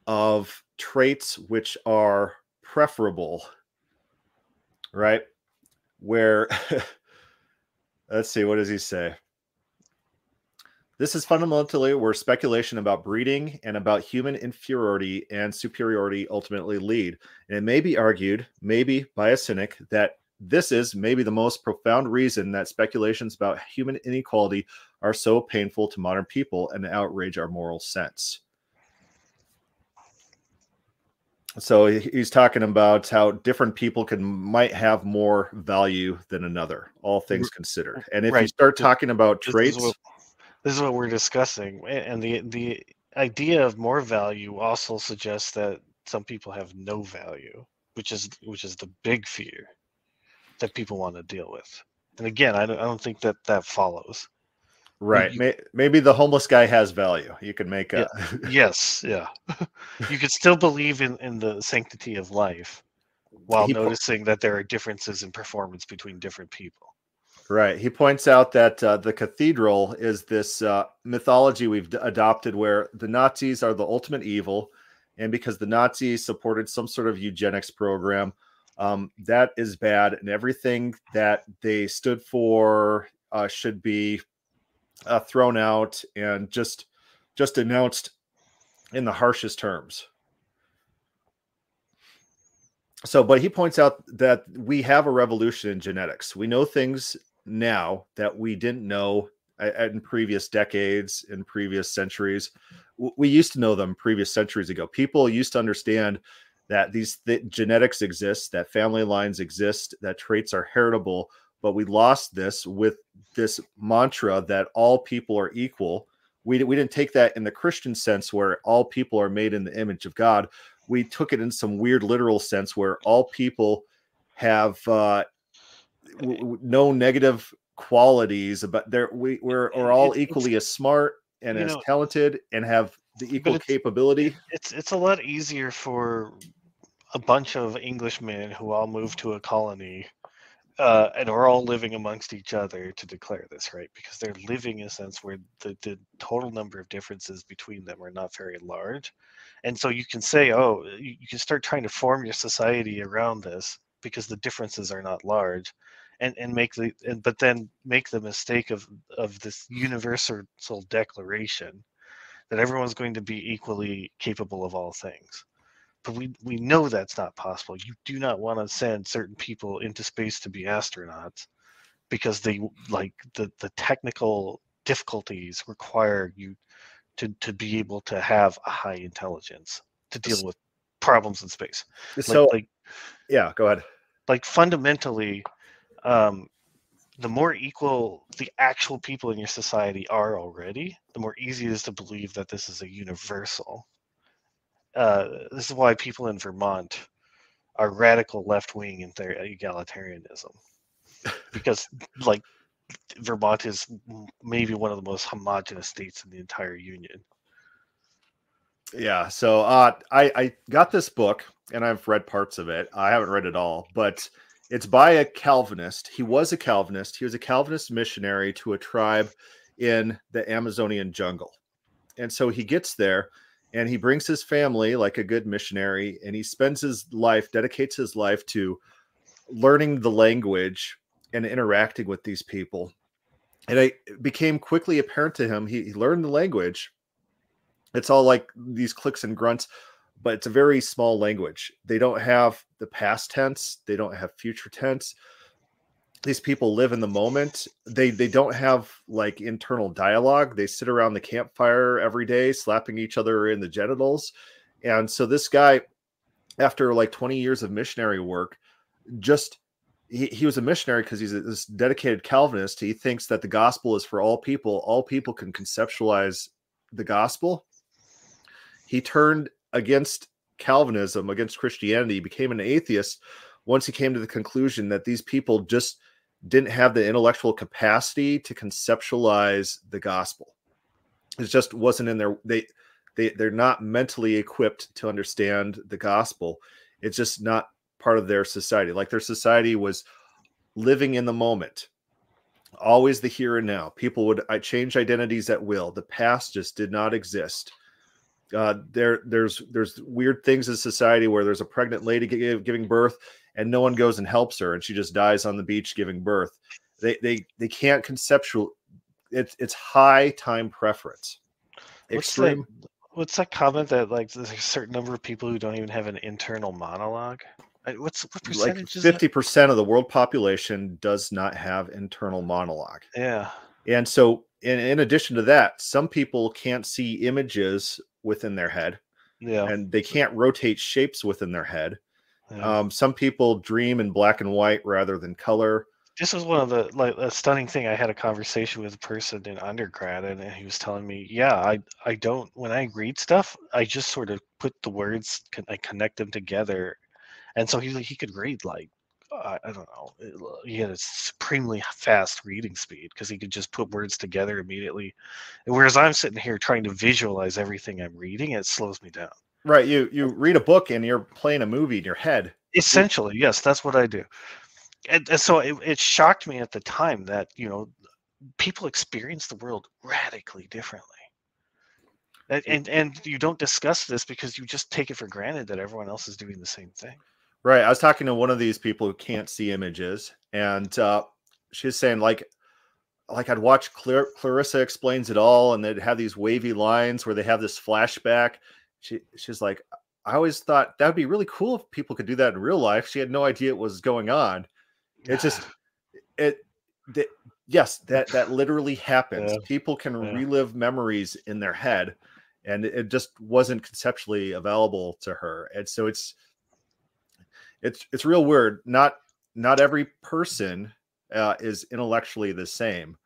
of traits which are preferable right where let's see what does he say this is fundamentally where speculation about breeding and about human inferiority and superiority ultimately lead. And it may be argued, maybe by a cynic, that this is maybe the most profound reason that speculations about human inequality are so painful to modern people and outrage our moral sense. So he's talking about how different people can might have more value than another, all things considered. And if right. you start talking about traits, this is what we're discussing and the the idea of more value also suggests that some people have no value which is which is the big fear that people want to deal with and again i don't, I don't think that that follows right you, maybe the homeless guy has value you can make a yeah, yes yeah you could still believe in in the sanctity of life while he noticing po- that there are differences in performance between different people Right. He points out that uh, the cathedral is this uh, mythology we've d- adopted where the Nazis are the ultimate evil. And because the Nazis supported some sort of eugenics program, um, that is bad. And everything that they stood for uh, should be uh, thrown out and just just announced in the harshest terms. So, but he points out that we have a revolution in genetics. We know things now that we didn't know in previous decades, in previous centuries. We used to know them previous centuries ago. People used to understand that these th- genetics exist, that family lines exist, that traits are heritable. But we lost this with this mantra that all people are equal. We, we didn't take that in the Christian sense where all people are made in the image of God. We took it in some weird literal sense where all people have uh, w- no negative qualities but there we we're, we're all it's, equally it's, as smart and as know, talented and have the equal it's, capability it's it's a lot easier for a bunch of englishmen who all moved to a colony uh, and are all living amongst each other to declare this right? Because they're living in a sense where the, the total number of differences between them are not very large. And so you can say oh you, you can start trying to form your society around this because the differences are not large and and make the and, but then make the mistake of of this universal declaration that everyone's going to be equally capable of all things but we we know that's not possible you do not want to send certain people into space to be astronauts because they like the the technical difficulties require you to to be able to have a high intelligence to deal with problems in space so like, like yeah go ahead like fundamentally um, the more equal the actual people in your society are already, the more easy it is to believe that this is a universal. Uh, this is why people in Vermont are radical left wing in their egalitarianism, because like Vermont is maybe one of the most homogenous states in the entire union. Yeah, so uh, I I got this book and I've read parts of it. I haven't read it all, but it's by a Calvinist. He was a Calvinist. He was a Calvinist missionary to a tribe in the Amazonian jungle. And so he gets there and he brings his family like a good missionary and he spends his life, dedicates his life to learning the language and interacting with these people. And it became quickly apparent to him he, he learned the language. It's all like these clicks and grunts but it's a very small language. They don't have the past tense, they don't have future tense. These people live in the moment. They they don't have like internal dialogue. They sit around the campfire every day slapping each other in the genitals. And so this guy after like 20 years of missionary work just he, he was a missionary because he's a, this dedicated Calvinist. He thinks that the gospel is for all people. All people can conceptualize the gospel. He turned against Calvinism, against Christianity, became an atheist once he came to the conclusion that these people just didn't have the intellectual capacity to conceptualize the gospel. It just wasn't in their they they they're not mentally equipped to understand the gospel. It's just not part of their society. Like their society was living in the moment, always the here and now. People would I change identities at will. The past just did not exist. Uh, there, there's there's weird things in society where there's a pregnant lady giving birth, and no one goes and helps her, and she just dies on the beach giving birth. They they they can't conceptual. It's it's high time preference. Extreme. What's that, what's that comment that like there's a certain number of people who don't even have an internal monologue? What's what percentage? Like fifty percent of the world population does not have internal monologue. Yeah. And so, in, in addition to that, some people can't see images within their head. Yeah. And they can't rotate shapes within their head. Yeah. Um, some people dream in black and white rather than color. This was one of the like a stunning thing. I had a conversation with a person in undergrad, and he was telling me, "Yeah, I I don't when I read stuff, I just sort of put the words, I connect them together, and so he he could read like I, I don't know he had a supremely fast reading speed because he could just put words together immediately, whereas I'm sitting here trying to visualize everything I'm reading, it slows me down. Right, you you read a book and you're playing a movie in your head. Essentially, yes, that's what I do. And, and so it, it shocked me at the time that you know people experience the world radically differently and, and and you don't discuss this because you just take it for granted that everyone else is doing the same thing Right. I was talking to one of these people who can't see images, and uh, she's saying like, like I'd watch Clar- Clarissa explains it all, and they'd have these wavy lines where they have this flashback. She she's like, I always thought that would be really cool if people could do that in real life. She had no idea what was going on. It's just it. The, yes, that that literally happens. Yeah. People can yeah. relive memories in their head, and it just wasn't conceptually available to her. And so it's it's it's real weird. Not not every person uh, is intellectually the same,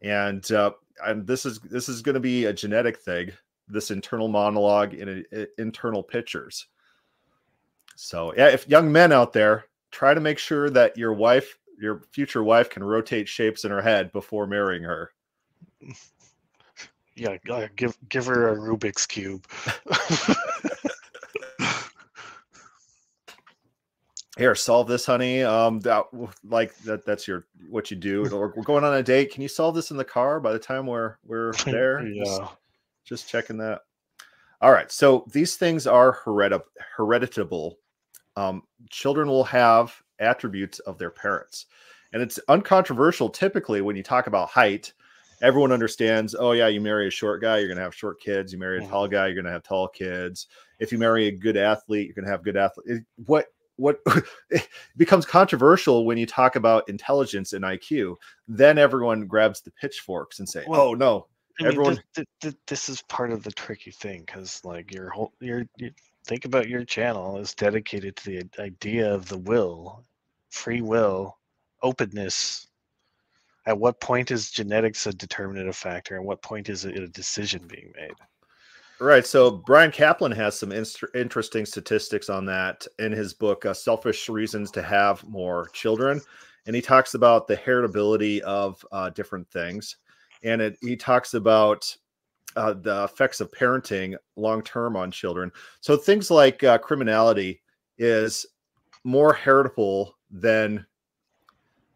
and uh, and this is this is going to be a genetic thing. This internal monologue in internal pictures. So yeah, if young men out there try to make sure that your wife, your future wife, can rotate shapes in her head before marrying her. Yeah, give give her a Rubik's cube. here solve this honey um that like that that's your what you do we're going on a date can you solve this in the car by the time we're we're there yeah just, just, checking that. All right so these things are heredit- hereditable. Um children will have attributes of their parents. And it's uncontroversial typically when you talk about height. Everyone understands oh yeah you marry a short guy you're going to have short kids. You marry a tall mm-hmm. guy you're going to have tall kids. If you marry a good athlete you're going to have good athlete what what becomes controversial when you talk about intelligence and IQ, then everyone grabs the pitchforks and say, "Oh no, I mean, everyone." This, this, this, is part of the tricky thing because, like, your whole your, your think about your channel is dedicated to the idea of the will, free will, openness. At what point is genetics a determinative factor, and what point is it a decision being made? Right. So Bryan Caplan has some in- interesting statistics on that in his book, uh, Selfish Reasons to Have More Children. And he talks about the heritability of uh, different things. And it, he talks about uh, the effects of parenting long term on children. So things like uh, criminality is more heritable than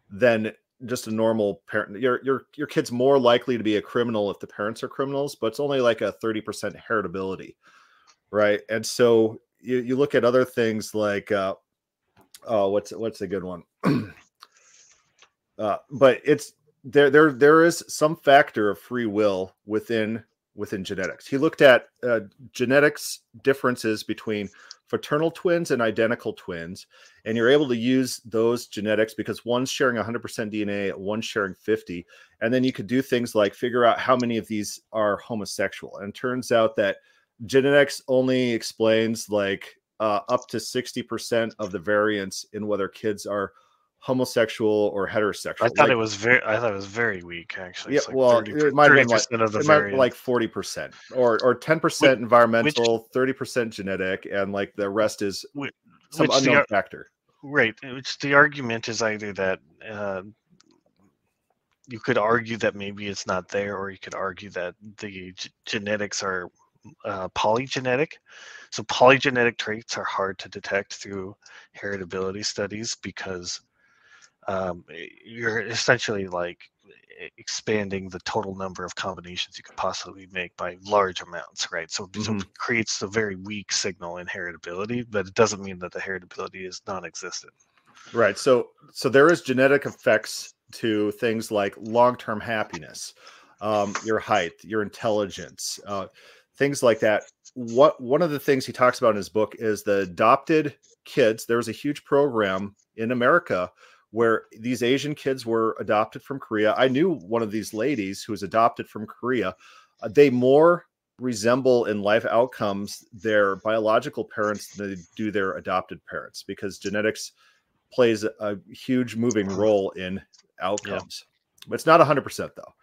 than just a normal parent your your your kid's more likely to be a criminal if the parents are criminals but it's only like a 30% heritability right and so you, you look at other things like uh oh what's what's a good one uh but it's there there there is some factor of free will within within genetics. He looked at uh, genetics differences between fraternal twins and identical twins and you're able to use those genetics because one's sharing 100% dna one's sharing 50 and then you could do things like figure out how many of these are homosexual. And turns out that genetics only explains like uh, up to 60% of the variance in whether kids are homosexual or heterosexual. I thought like, it was very. I thought it was very weak. Actually, yeah. Like well, 30, it might have been like, it might like forty percent or or ten percent environmental, thirty percent genetic, and like the rest is which, some which unknown the, factor. Right. Which the argument is either that uh, you could argue that maybe it's not there, or you could argue that the g- genetics are uh, polygenetic. So polygenetic traits are hard to detect through heritability studies because um, you're essentially like expanding the total number of combinations you could possibly make by large amounts, right? So, mm-hmm. so it creates a very weak signal in heritability, but it doesn't mean that the heritability is non-existent. Right. So, so there is genetic effects to things like long-term happiness, um, your height, your intelligence, uh, things like that. What one of the things he talks about in his book is the adopted kids. There was a huge program in America where these Asian kids were adopted from Korea. I knew one of these ladies who was adopted from Korea. Uh, they more resemble in life outcomes their biological parents than they do their adopted parents because genetics plays a huge moving role in outcomes. Yeah. But it's not 100% though.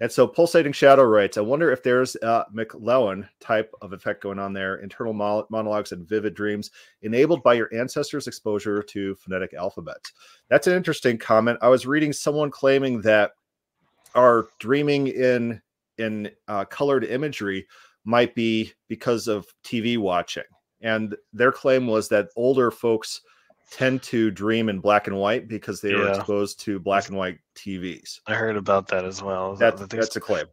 And so Pulsating Shadow writes, I wonder if there's a McLuhan type of effect going on there, internal monologues and vivid dreams enabled by your ancestors' exposure to phonetic alphabets. That's an interesting comment. I was reading someone claiming that our dreaming in in uh, colored imagery might be because of TV watching. And their claim was that older folks tend to dream in black and white because they yeah. are exposed to black and white TVs. I heard about that as well. That, that that's a claim.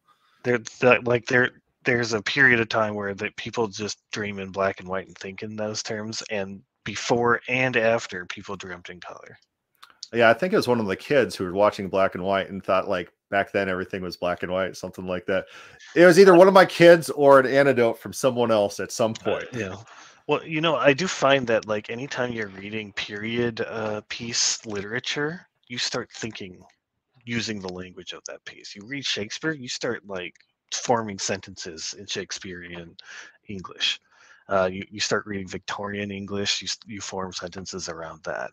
There, like there, there's a period of time where that people just dream in black and white and think in those terms, and before and after, people dreamt in color. Yeah, I think it was one of the kids who were watching black and white and thought like back then everything was black and white, something like that. It was either one of my kids or an anecdote from someone else at some uh, point. Uh, yeah. Well, you know, I do find that like anytime you're reading period uh, piece literature, you start thinking using the language of that piece. You read Shakespeare, you start like forming sentences in Shakespearean English. Uh, you, you start reading Victorian English, you, you form sentences around that.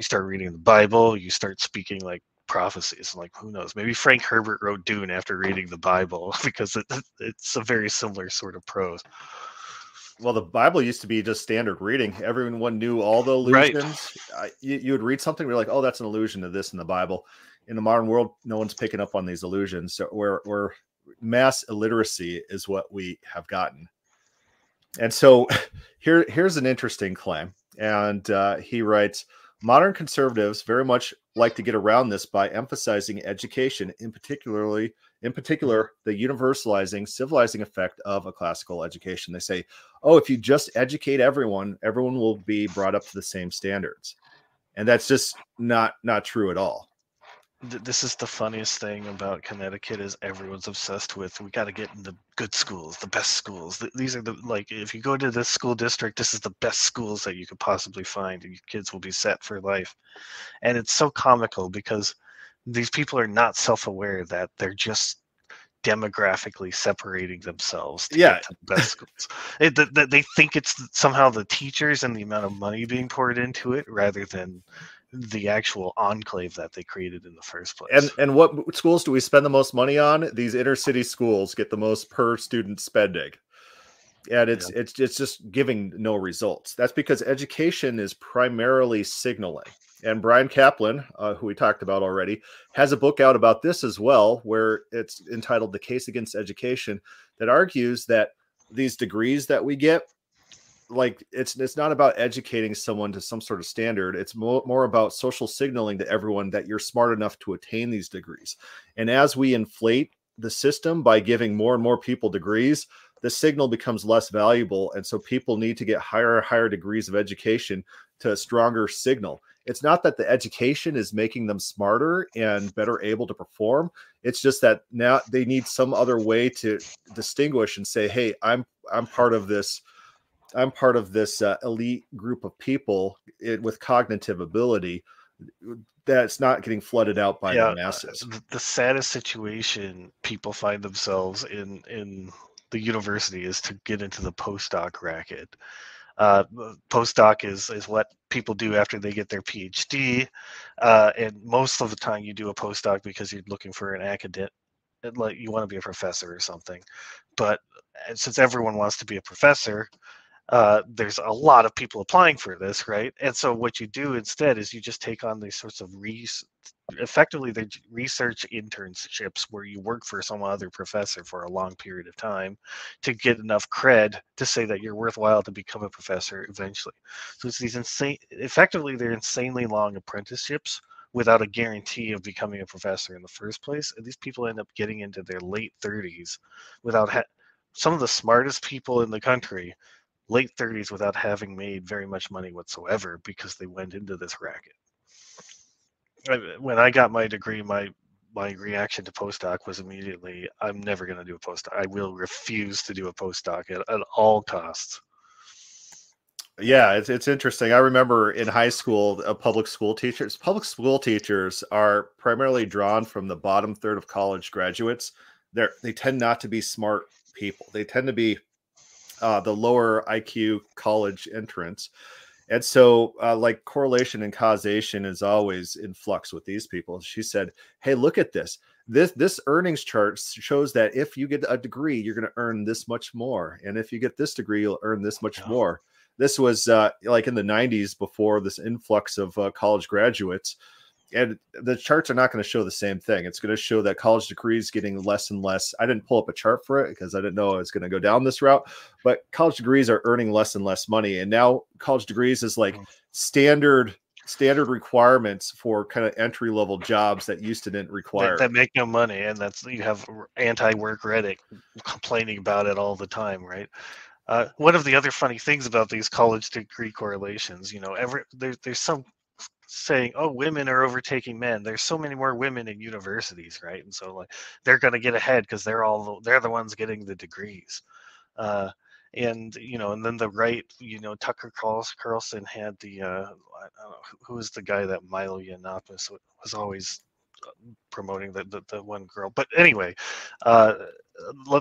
You start reading the Bible, you start speaking like prophecies. Like, who knows? Maybe Frank Herbert wrote Dune after reading the Bible because it, it's a very similar sort of prose well, the Bible used to be just standard reading. Everyone knew all the allusions. Right. you, you, would read something, you're like, oh, that's an allusion to this in the Bible. In the modern world, no one's picking up on these allusions. So we're mass illiteracy is what we have gotten. And so here here's an interesting claim. And uh, he writes, modern conservatives very much like to get around this by emphasizing education, in particularly in particular the universalizing civilizing effect of a classical education. They say oh if you just educate everyone everyone will be brought up to the same standards. And that's just not not true at all this is the funniest thing about Connecticut is everyone's obsessed with we got to get in the good schools, the best schools. These are the like if you go to this school district, this is the best schools that you could possibly find, and your kids will be set for life. And it's so comical because these people are not self-aware that they're just demographically separating themselves to yeah. to the best schools. It, the, they think it's somehow the teachers and the amount of money being poured into it rather than the actual enclave that they created in the first place. And and what schools do we spend the most money on? These inner city schools get the most per student spending. And it's yeah. it's it's just giving no results. That's because education is primarily signaling. And Bryan Caplan, uh, who we talked about already, has a book out about this as well, where it's entitled The Case Against Education, that argues that these degrees that we get, like it's it's not about educating someone to some sort of standard. It's more, more about social signaling to everyone that you're smart enough to attain these degrees. And as we inflate the system by giving more and more people degrees, the signal becomes less valuable. And so people need to get higher and higher degrees of education to a stronger signal it's not that the education is making them smarter and better able to perform it's just that now they need some other way to distinguish and say hey i'm i'm part of this i'm part of this uh, elite group of people it, with cognitive ability that's not getting flooded out by yeah, the masses the saddest situation people find themselves in in the university is to get into the postdoc racket uh, postdoc is is what people do after they get their PhD, uh, and most of the time you do a postdoc because you're looking for an academic, like you want to be a professor or something. But since everyone wants to be a professor, uh, there's a lot of people applying for this, right? And so what you do instead is you just take on these sorts of re- effectively the research internships where you work for some other professor for a long period of time to get enough cred to say that you're worthwhile to become a professor eventually. So it's these insane, effectively they're insanely long apprenticeships without a guarantee of becoming a professor in the first place. And these people end up getting into their late 30s without ha- some of the smartest people in the country late 30s without having made very much money whatsoever because they went into this racket. When I got my degree, my my reaction to postdoc was immediately, I'm never going to do a postdoc. I will refuse to do a postdoc at, at all costs. Yeah, it's it's interesting. I remember in high school, a public school teachers. Public school teachers are primarily drawn from the bottom third of college graduates. They they tend not to be smart people. They tend to be uh, the lower IQ college entrance. And so, uh, like correlation and causation is always in flux with these people. She said, "Hey, look at this. This this earnings chart shows that if you get a degree, you're going to earn this much more, and if you get this degree, you'll earn this much yeah. more." This was uh, like in the '90s before this influx of uh, college graduates and the charts are not going to show the same thing. It's going to show that college degrees getting less and less. I didn't pull up a chart for it because I didn't know I was going to go down this route, but college degrees are earning less and less money. And now college degrees is like mm. standard standard requirements for kind of entry level jobs that used to didn't require that, that, make no money and that's you have anti-work reddit complaining about it all the time right uh, one of the other funny things about these college degree correlations you know every there, there's some saying, "Oh, women are overtaking men." There's so many more women in universities, right? And so like they're going to get ahead because they're all they're the ones getting the degrees. Uh, and you know, and then the right, you know, Tucker Carlson had the uh, know who was the guy that Milo Yiannopoulos was always uh, promoting the, the, the one girl. But anyway, uh,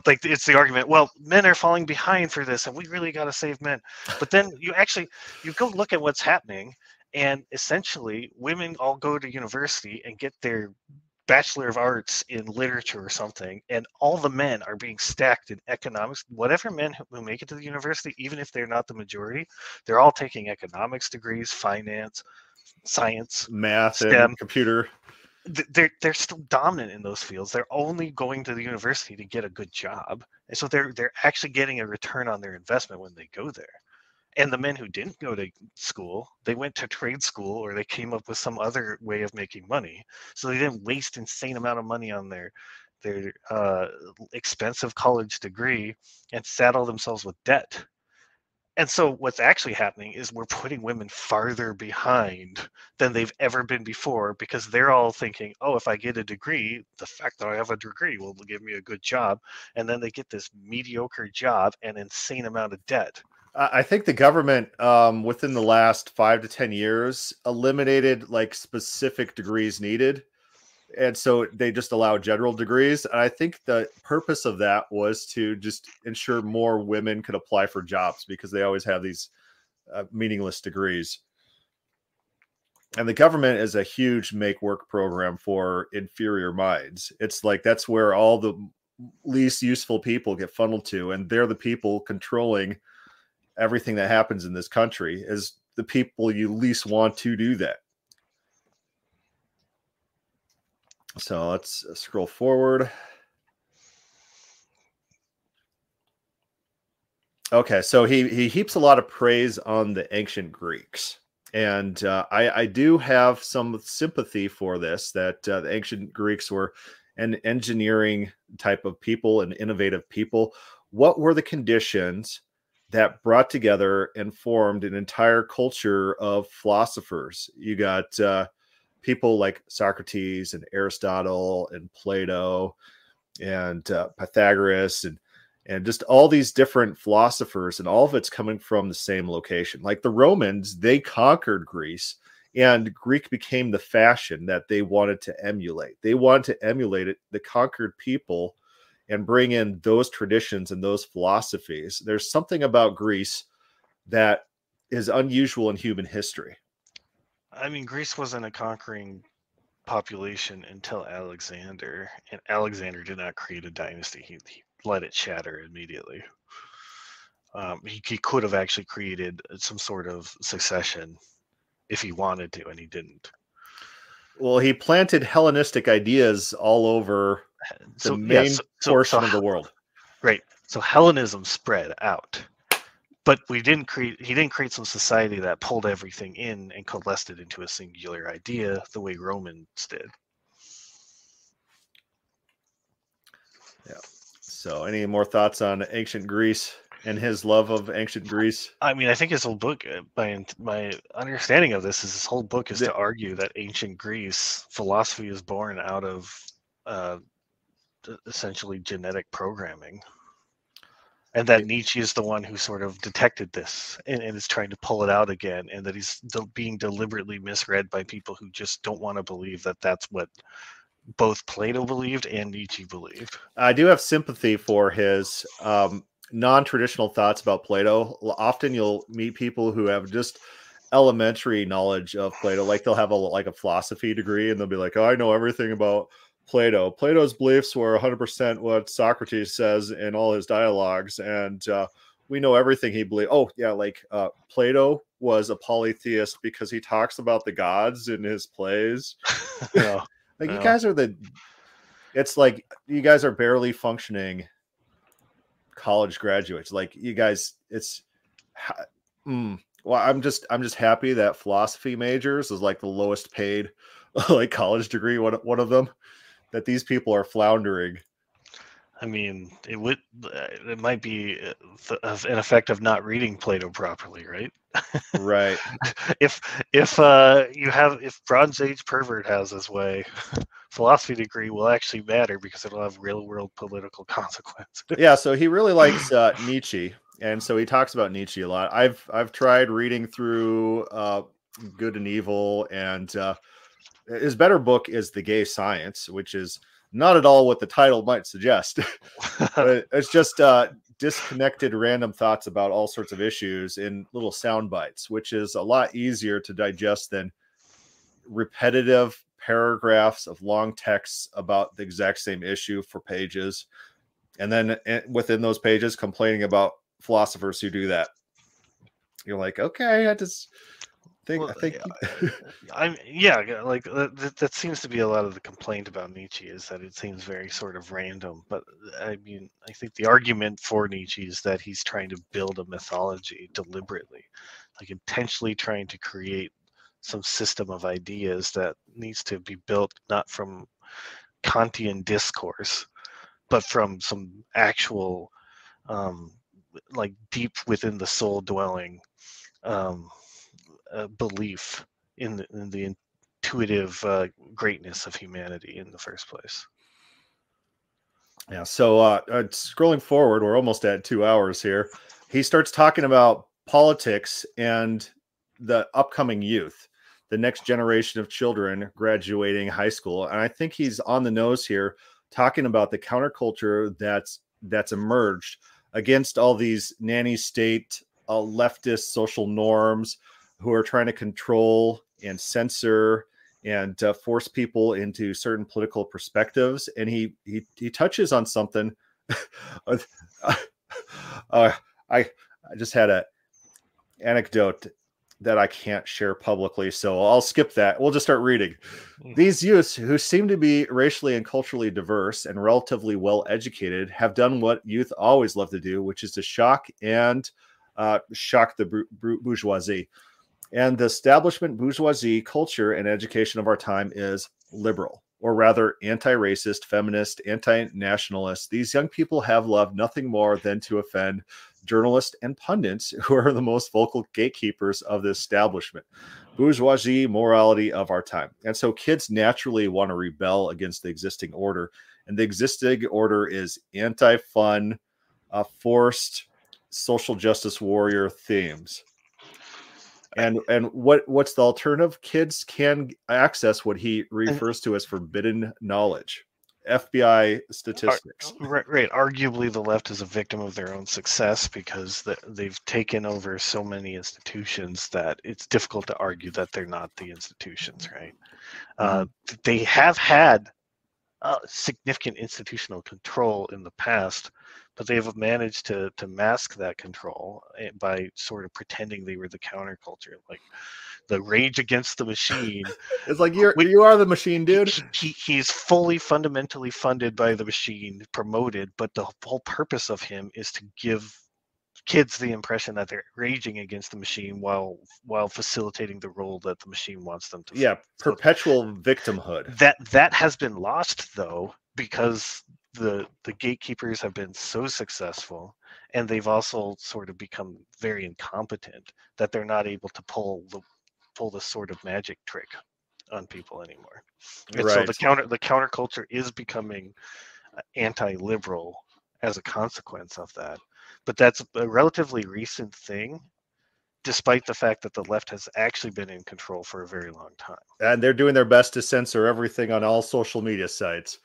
like it's the argument. Well, men are falling behind for this, and we really got to save men. But then you actually you go look at what's happening, and essentially women all go to university and get their bachelor of arts in literature or something and all the men are being stacked in economics. Whatever men who make it to the university even if they're not the majority they're all taking economics degrees finance science math STEM. computer. They're they're still dominant in those fields. They're only going to the university to get a good job. And so they're they're actually getting a return on their investment when they go there and the men who didn't go to school they went to trade school or they came up with some other way of making money so they didn't waste insane amount of money on their their uh, expensive college degree and saddle themselves with debt and so what's actually happening is we're putting women farther behind than they've ever been before because they're all thinking, oh, if I get a degree, the fact that I have a degree will give me a good job. And then they get this mediocre job and insane amount of debt. I think the government, um, within the last five to ten years, eliminated like specific degrees needed, and so they just allow general degrees. And I think the purpose of that was to just ensure more women could apply for jobs because they always have these uh, meaningless degrees. And the government is a huge make work program for inferior minds. It's like that's where all the least useful people get funneled to, and they're the people controlling everything that happens in this country is the people you least want to do that. So let's uh, scroll forward. Okay, so he he heaps a lot of praise on the ancient Greeks, and uh, I I do have some sympathy for this. That uh, the ancient Greeks were an engineering type of people, and innovative people. What were the conditions that brought together and formed an entire culture of philosophers. You got uh, people like Socrates and Aristotle and Plato and uh, Pythagoras and and just all these different philosophers and all of it's coming from the same location. Like the Romans, they conquered Greece and Greek became the fashion that they wanted to emulate. They wanted to emulate it, the conquered people and bring in those traditions and those philosophies. There's something about Greece that is unusual in human history. I mean, Greece wasn't a conquering population until Alexander, and Alexander did not create a dynasty. He, he let it shatter immediately. Um, he, he could have actually created some sort of succession if he wanted to, and he didn't. Well, he planted Hellenistic ideas all over the So, main yeah, so- portion so of the world. Right. So Hellenism spread out. But we didn't create he didn't create some society that pulled everything in and coalesced it into a singular idea the way Romans did. Yeah. So, any more thoughts on ancient Greece and his love of ancient Greece? I mean, I think his whole book, uh, my my understanding of this is his whole book is The- to argue that ancient Greece philosophy is born out of uh, essentially genetic programming, and that Nietzsche is the one who sort of detected this and, and is trying to pull it out again, and that he's de- being deliberately misread by people who just don't want to believe that that's what both Plato believed and Nietzsche believed. I do have sympathy for his um, non-traditional thoughts about Plato. Often you'll meet people who have just elementary knowledge of Plato, like they'll have a like a philosophy degree, and they'll be like, "Oh, I know everything about Plato. Plato's beliefs were 100% what Socrates says in all his dialogues, and uh, we know everything he believed." Oh, yeah, like uh, Plato was a polytheist because he talks about the gods in his plays. Yeah. Like you guys are the it's like you guys are barely functioning college graduates. Like you guys it's mm, well I'm just I'm just happy that philosophy majors is like the lowest paid like college degree one one of them that these people are floundering. I mean, it would. It might be uh, an effect of not reading Plato properly, right? Right. if if uh, you have if Bronze Age pervert has his way, philosophy degree will actually matter because it'll have real world political consequences. yeah, so he really likes uh, Nietzsche, and so he talks about Nietzsche a lot. I've I've tried reading through uh, Good and Evil, and uh, his better book is The Gay Science, which is not at all what the title might suggest. it's just uh, disconnected random thoughts about all sorts of issues in little sound bites, which is a lot easier to digest than repetitive paragraphs of long texts about the exact same issue for pages and then eh, within those pages complaining about philosophers who do that you're like okay i just think i Well, think I'm yeah, yeah, like uh, that, that seems to be a lot of the complaint about Nietzsche is that it seems very sort of random. But uh, I mean, I think the argument for Nietzsche is that he's trying to build a mythology deliberately, like intentionally trying to create some system of ideas that needs to be built not from Kantian discourse, but from some actual, um, like deep within the soul dwelling um, belief in the, in the intuitive uh, greatness of humanity in the first place. Yeah. So uh, uh, scrolling forward, we're almost at two hours here. He starts talking about politics and the upcoming youth, the next generation of children graduating high school, and I think he's on the nose here, talking about the counterculture that's that's emerged against all these nanny state uh, leftist social norms who are trying to control and censor and uh, force people into certain political perspectives and he he, he touches on something. Uh, uh, i i just had a anecdote that i can't share publicly so i'll skip that. We'll just start reading. Mm. these youths who seem to be racially and culturally diverse and relatively well educated have done what youth always love to do which is to shock and uh, shock the bourgeoisie and the establishment bourgeoisie culture and education of our time is liberal, or rather anti racist, feminist, anti nationalist. These young people have loved nothing more than to offend journalists and pundits who are the most vocal gatekeepers of the establishment, bourgeoisie morality of our time. And so kids naturally want to rebel against the existing order. And the existing order is anti fun, uh, forced social justice warrior themes and and what what's the alternative kids can access what he refers to as forbidden knowledge fbi statistics Right, right. Arguably, the left is a victim of their own success because they've taken over so many institutions that it's difficult to argue that they're not the institutions, right? Uh, they have had uh, significant institutional control in the past, but they have managed to to mask that control eh, by sort of pretending they were the counterculture, like the rage against the machine. It's like you're we, you are the machine, dude. He, he, he's fully fundamentally funded by the machine, promoted, but the whole purpose of him is to give kids the impression that they're raging against the machine while while facilitating the role that the machine wants them to yeah so perpetual victimhood that that has been lost though because the the gatekeepers have been so successful and they've also sort of become very incompetent that they're not able to pull the pull the sort of magic trick on people anymore and right. so the counter the counterculture is becoming uh, anti-liberal as a consequence of that but that's a relatively recent thing despite the fact that the left has actually been in control for a very long time. And they're doing their best to censor everything on all social media sites.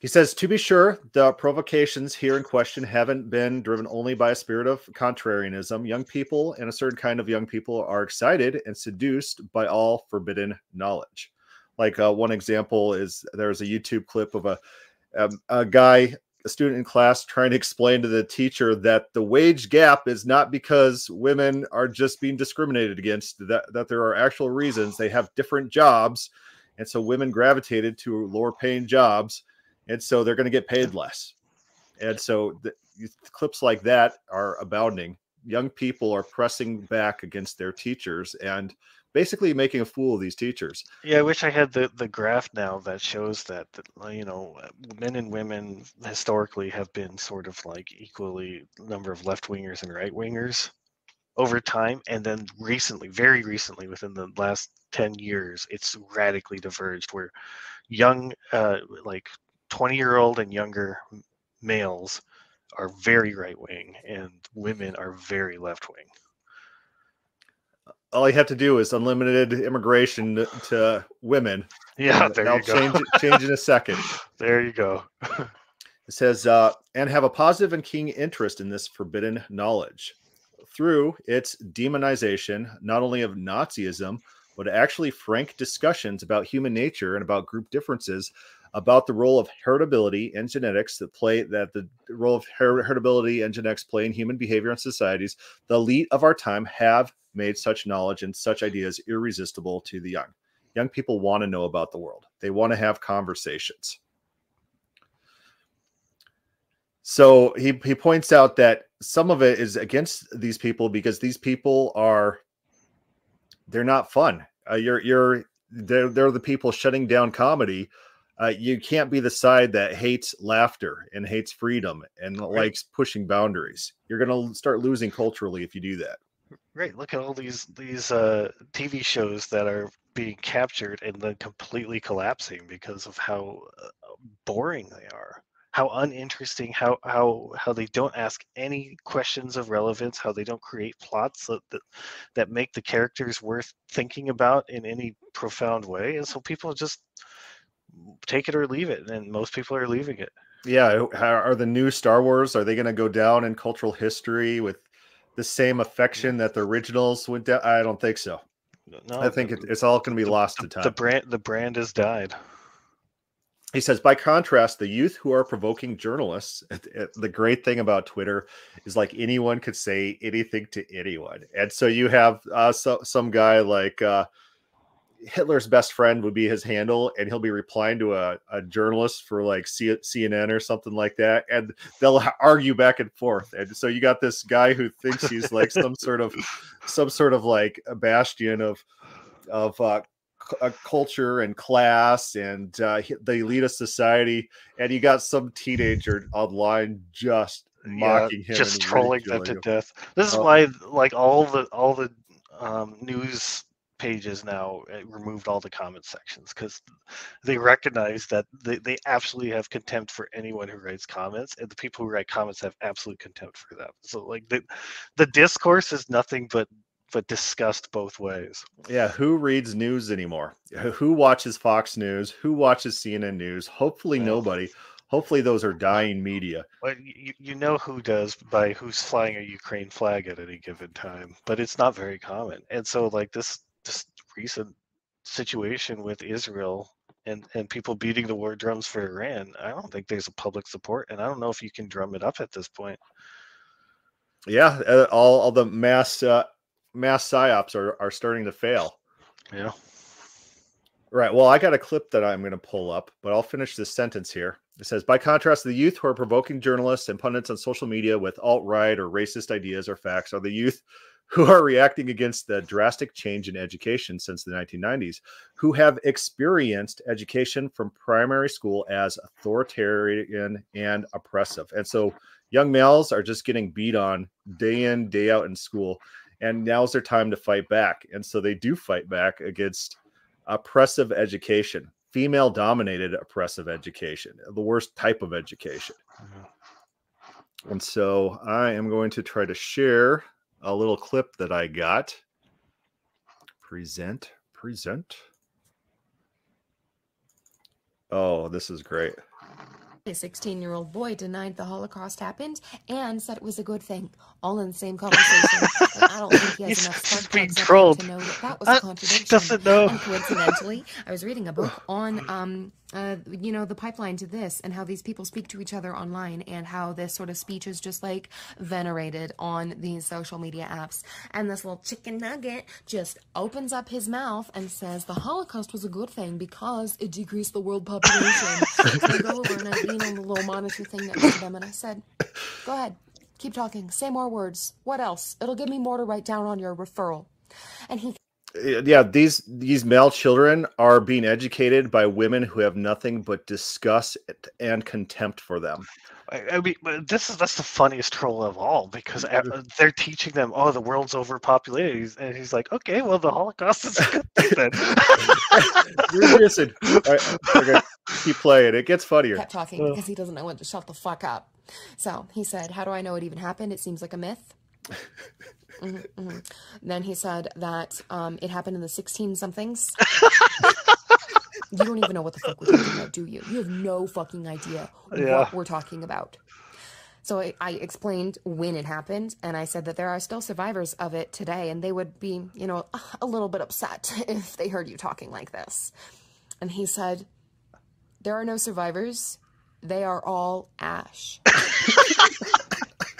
He says, to be sure, the provocations here in question haven't been driven only by a spirit of contrarianism. Young people and a certain kind of young people are excited and seduced by all forbidden knowledge. Like uh, one example is there's a YouTube clip of a um, a guy a student in class trying to explain to the teacher that the wage gap is not because women are just being discriminated against that that there are actual reasons they have different jobs and so women gravitated to lower paying jobs and so they're going to get paid less. And so the, clips like that are abounding. Young people are pressing back against their teachers and basically making a fool of these teachers. Yeah, I wish I had the the graph now that shows that, that you know men and women historically have been sort of like equally number of left wingers and right wingers over time, and then recently, very recently, within the last ten years, it's radically diverged where young, uh, like twenty year old and younger males are very right wing, and women are very left wing all you have to do is unlimited immigration to women. Yeah, there you go. Change, change in a second. There you go. it says, uh, and have a positive and keen interest in this forbidden knowledge through its demonization, not only of Nazism, but actually frank discussions about human nature and about group differences, about the role of heritability and genetics that play that the role of heritability and genetics play in human behavior and societies. The elite of our time have made such knowledge and such ideas irresistible to the young. Young people want to know about the world, they want to have conversations. So he, he points out that some of it is against these people because these people are they're not fun. Uh, you're you're they're, they're the people shutting down comedy. Uh, you can't be the side that hates laughter and hates freedom and right. likes pushing boundaries. You're going to start losing culturally if you do that. Right. Look at all these these uh, TV shows that are being captured and then completely collapsing because of how uh, boring they are, how uninteresting, how how how they don't ask any questions of relevance, how they don't create plots that that, that make the characters worth thinking about in any profound way, and so people just take it or leave it, and most people are leaving it. Yeah, are the new Star Wars are they going to go down in cultural history with the same affection that the originals went down? I don't think so. No, I think it, it's all going to be the, lost to time. The brand, the brand has died. He says, by contrast, the youth who are provoking journalists, the great thing about Twitter is like anyone could say anything to anyone. And so you have uh, so, some guy like uh, Hitler's best friend would be his handle, and he'll be replying to a, a journalist for like C- CNN or something like that, and they'll argue back and forth. And so you got this guy who thinks he's like some sort of some sort of like a bastion of of uh, a culture and class and uh, the elitist society, and you got some teenager online just mocking yeah, him, just trolling them to death. This is uh, why, like all the all the um, news pages now uh, removed all the comment sections because they recognize that they, they absolutely have contempt for anyone who writes comments and the people who write comments have absolute contempt for them so like the the discourse is nothing but but discussed both ways yeah who reads news anymore who watches fox news who watches cnn news hopefully yeah. nobody hopefully those are dying media. Well, you, you know who does by who's flying a Ukraine flag at any given time, but it's not very common. And so like this this recent situation with Israel and and people beating the war drums for Iran, I don't think there's a public support, and I don't know if you can drum it up at this point. Yeah, uh, all all the mass uh, mass psyops are are starting to fail. Yeah. Right. Well, I got a clip that I'm going to pull up, but I'll finish this sentence here. It says, by contrast, the youth who are provoking journalists and pundits on social media with alt right or racist ideas or facts are the youth who are reacting against the drastic change in education since the 1990s, who have experienced education from primary school as authoritarian and oppressive. And so young males are just getting beat on day in, day out in school. And now's their time to fight back. And so they do fight back against oppressive education, female dominated oppressive education, the worst type of education. And so I am going to try to share a little clip that I got. Present, present. Oh, this is great. A 16 year old boy denied the Holocaust happened and said it was a good thing, all in the same conversation. I don't think he has He's enough just being plugs trolled. to know that that was Uh, a contradiction. doesn't know. And coincidentally, I was reading a book on, um, uh, you know, the pipeline to this and how these people speak to each other online and how this sort of speech is just like venerated on these social media apps. And this little chicken nugget just opens up his mouth and says the Holocaust was a good thing because it decreased the world population. so I go over and I lean on the little monitor thing next to them and I said, Go ahead, keep talking, say more words. What else? It'll give me more to write down on your referral. And he yeah these these male children are being educated by women who have nothing but disgust and contempt for them I, I mean, this is that's the funniest troll of all because they're teaching them, oh, the world's overpopulated, and he's like, okay, well, the Holocaust is a good thing then. Listen, all right, okay, keep playing it gets funnier kept talking because he doesn't know when to shut the fuck up. So he said, How do I know it even happened? It seems like a myth. Mhm, mhm. Then he said that um, it happened in the 16 somethings. you don't even know what the fuck we're talking about, do you? You have no fucking idea Yeah. what we're talking about. So I, I explained when it happened, and I said that there are still survivors of it today, and they would be, you know, a little bit upset if they heard you talking like this. And he said, There are no survivors. They are all ash.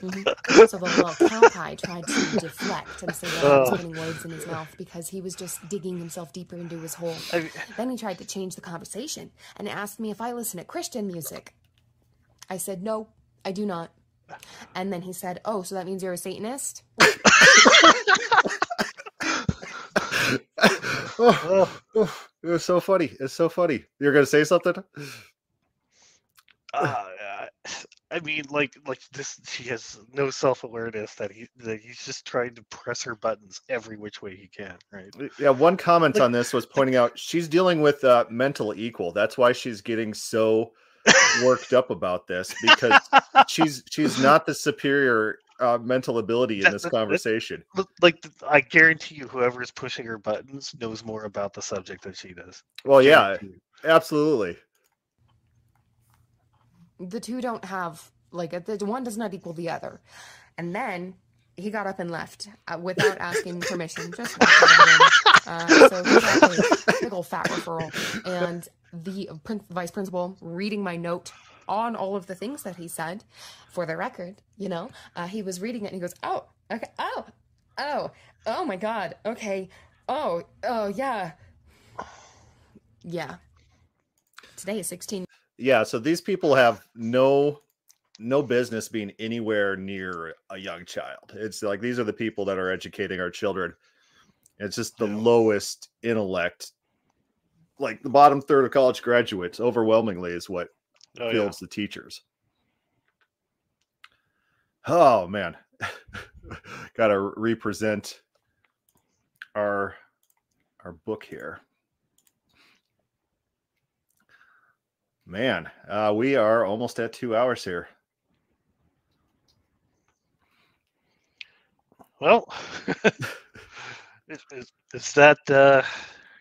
Mhm. So the little cowpie tried to deflect and say that I was Oh. putting words in his mouth because he was just digging himself deeper into his hole. I mean, Then he tried to change the conversation and asked me if I listen to Christian music. I said, no, I do not. And then he said, oh, so that means you're a Satanist? oh, oh, it was so funny it's so funny you're gonna say something uh, I mean, like, like this. She has no self-awareness that he that he's just trying to press her buttons every which way he can, right? yeah one comment Like- on this was pointing out she's dealing with uh, mental equal that's why she's getting so worked up about this because she's she's not the superior uh, mental ability in this that- that- conversation Like, I guarantee you, whoever is pushing her buttons knows more about the subject than she does. well yeah absolutely The two don't have, like, the one does not equal the other. And then he got up and left uh, without asking permission. Just walked out of the room. Uh, so big old fat referral. And the prin- vice principal reading my note on all of the things that he said for the record, you know, uh, he was reading it and he goes, oh, okay, oh, oh, oh my God, okay, oh, oh, yeah. Yeah. Today is 16 yeah so these people have no no business being anywhere near a young child. It's like these are the people that are educating our children. It's just the Yeah. lowest intellect like the bottom third of college graduates overwhelmingly is what Oh, yeah. fields the teachers. Oh man. Gotta represent our our book here Man, uh, we are almost at two hours here. Well, is, is, is that uh,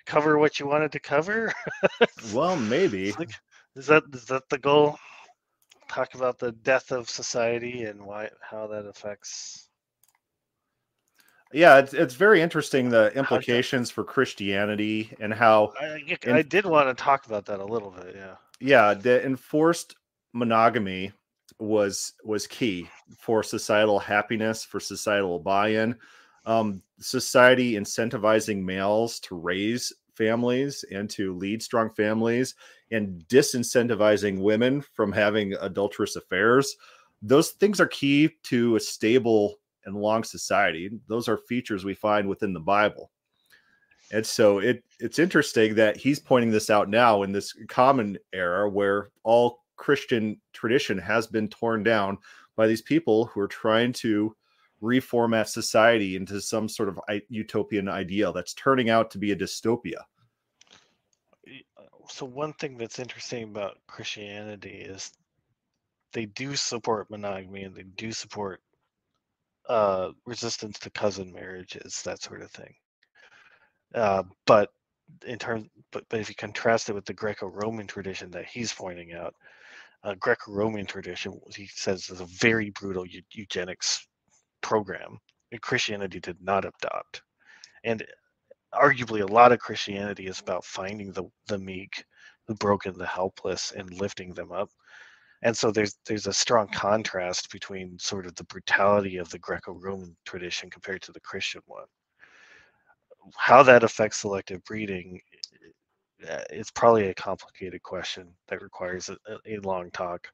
cover what you wanted to cover? Well, maybe. Like, is that is that the goal? Talk about the death of society and why how that affects. Yeah, it's it's very interesting the implications for Christianity and how I, I And- did want to talk about that a little bit. Yeah. Yeah, the enforced monogamy was was key for societal happiness, for societal buy-in. Um, society incentivizing males to raise families and to lead strong families, and disincentivizing women from having adulterous affairs. Those things are key to a stable and long society. Those are features we find within the Bible. And so it it's interesting that he's pointing this out now in this common era where all Christian tradition has been torn down by these people who are trying to reformat society into some sort of utopian ideal that's turning out to be a dystopia. Uh, So one thing that's interesting about Christianity is they do support monogamy and they do support uh, resistance to cousin marriages, that sort of thing. Uh, but in terms, but, but if you contrast it with the Greco-Roman tradition that he's pointing out, uh, Greco-Roman tradition, he says, is a very brutal eu- eugenics program. And Christianity did not adopt, and arguably a lot of Christianity is about finding the the meek, the broken, the helpless, and lifting them up. And so there's there's a strong contrast between sort of the brutality of the Greco-Roman tradition compared to the Christian one. How that affects selective breeding, it's probably a complicated question that requires a, a- a long talk,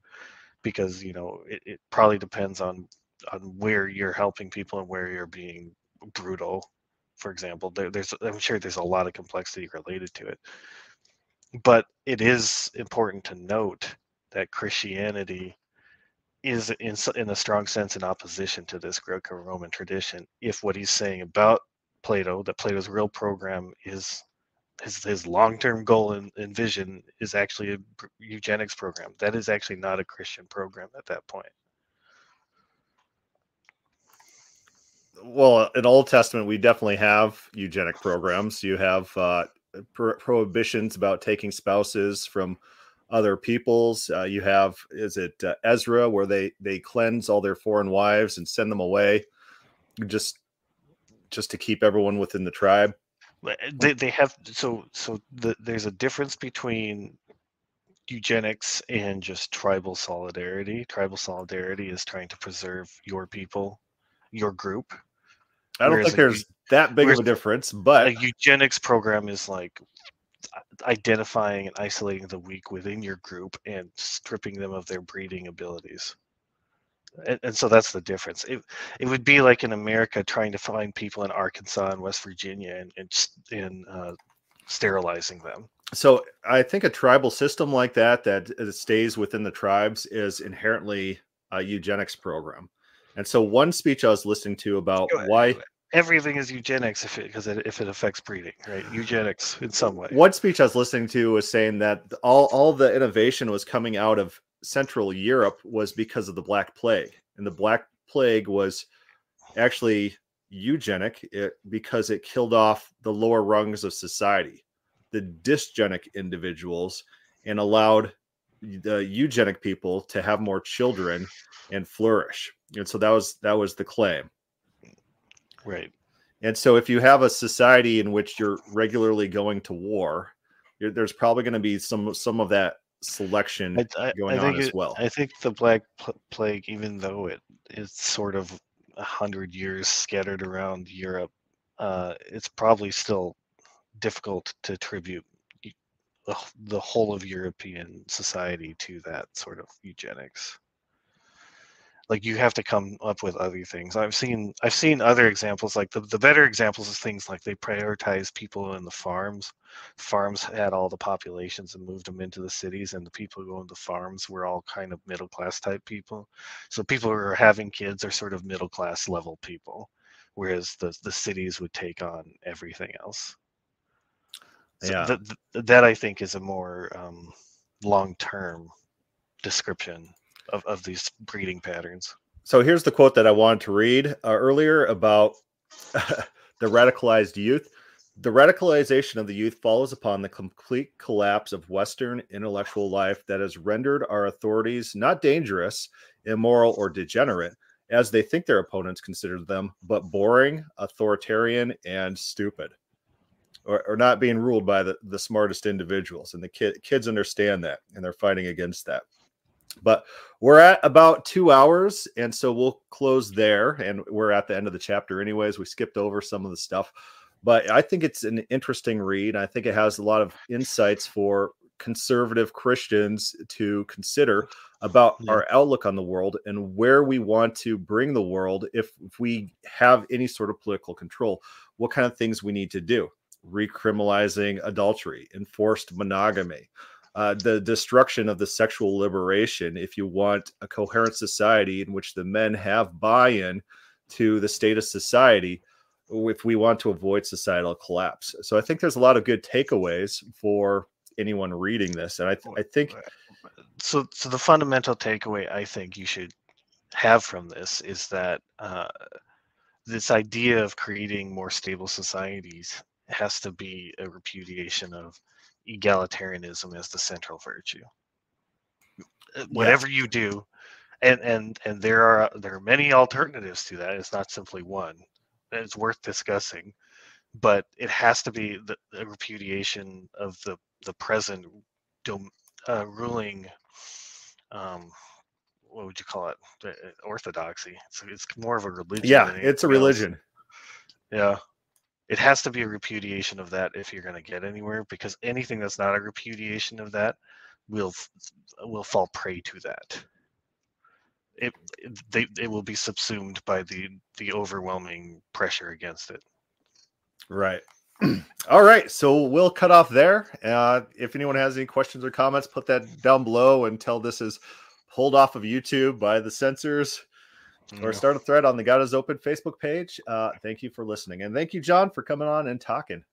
because you know it, it probably depends on on where you're helping people and where you're being brutal for example. There, there's i'm sure there's a lot of complexity related to it. But it is important to note that christianity is in, in a strong sense in opposition to this greco-roman tradition. If what he's saying about plato that plato's real program is his, his long-term goal and, and vision is actually a eugenics program that is actually not a christian program at that point Well, in Old Testament, we definitely have eugenic programs. You have uh, pro- prohibitions about taking spouses from other peoples. Uh, you have, is it uh, Ezra, where they they cleanse all their foreign wives and send them away, just just to keep everyone within the tribe. Uh, they, they have so so the, there's a difference between eugenics and just tribal solidarity. Tribal solidarity is trying to preserve your people your group. I don't Whereas think a there's that big of a difference, but a eugenics program is like identifying and isolating the weak within your group and stripping them of their breeding abilities and, and so that's the difference. It, it would be like in america trying to find people in arkansas and west virginia and and, and uh, sterilizing them. So I think a tribal system like that that uh, stays within the tribes is inherently a eugenics program. And so one speech I was listening to about why everything is eugenics if it because it, if it affects breeding right? Eugenics in some way. One speech I was listening to was saying that all all the innovation was coming out of Central Europe was because of the Black Plague, and the Black Plague was actually eugenic it, because it killed off the lower rungs of society, the dysgenic individuals, and allowed the eugenic people to have more children and flourish. And so that was that was the claim. right And so, if you have a society in which you're regularly going to war, there's probably going to be some some of that selection I, I, going I think on as it- well. I think the Black Pl- Plague, even though it is sort of a hundred years scattered around Europe, uh, it's probably still difficult to attribute the, the whole of European society to that sort of eugenics. Like you have to come up with other things. I've seen I've seen other examples. Like the, the better examples of things like they prioritize people in the farms. Farms had all the populations and moved them into the cities, and the people who owned the farms were all kind of middle class type people. So people who are having kids are sort of middle class level people, whereas the the cities would take on everything else. So Yeah. th- th- that I think is a more um, long term description of, of these breeding patterns. So here's the quote that I wanted to read uh, earlier about the radicalized youth. The radicalization of the youth follows upon the complete collapse of Western intellectual life that has rendered our authorities not dangerous, immoral, or degenerate, as they think their opponents consider them, but boring, authoritarian, and stupid, or, or not being ruled by the, the smartest individuals. And the kid, kids understand that, and they're fighting against that. But we're at about two hours, and so we'll close there. And we're at the end of the chapter, anyways. We skipped over some of the stuff, but I think it's an interesting read. I think it has a lot of insights for conservative Christians to consider about yeah. our outlook on the world and where we want to bring the world if, if we have any sort of political control, what kind of things we need to do. Recriminalizing adultery, enforced monogamy, uh, the destruction of the sexual liberation if you want a coherent society in which the men have buy-in to the state of society if we want to avoid societal collapse. So i think there's a lot of good takeaways for anyone reading this and i, th- I think so so the fundamental takeaway i think you should have from this is that uh, this idea of creating more stable societies has to be a repudiation of egalitarianism as the central virtue. Uh, whatever yeah. you do, and and and there are there are many alternatives to that. It's not simply one. It's worth discussing, but it has to be the, the repudiation of the the present dom, uh, ruling. Um, what would you call it? Uh, orthodoxy. So it's more of a religion. Yeah, it's a religion. Else. Yeah it has to be a repudiation of that if you're going to get anywhere because anything that's not a repudiation of that will will fall prey to that. It they, it will be subsumed by the the overwhelming pressure against it. Right. All right so we'll cut off there. Uh, if anyone has any questions or comments put that down below until this is pulled off of youtube by the censors or start a thread on the God is Open Facebook page. Uh, thank you for listening. And thank you, John, for coming on and talking.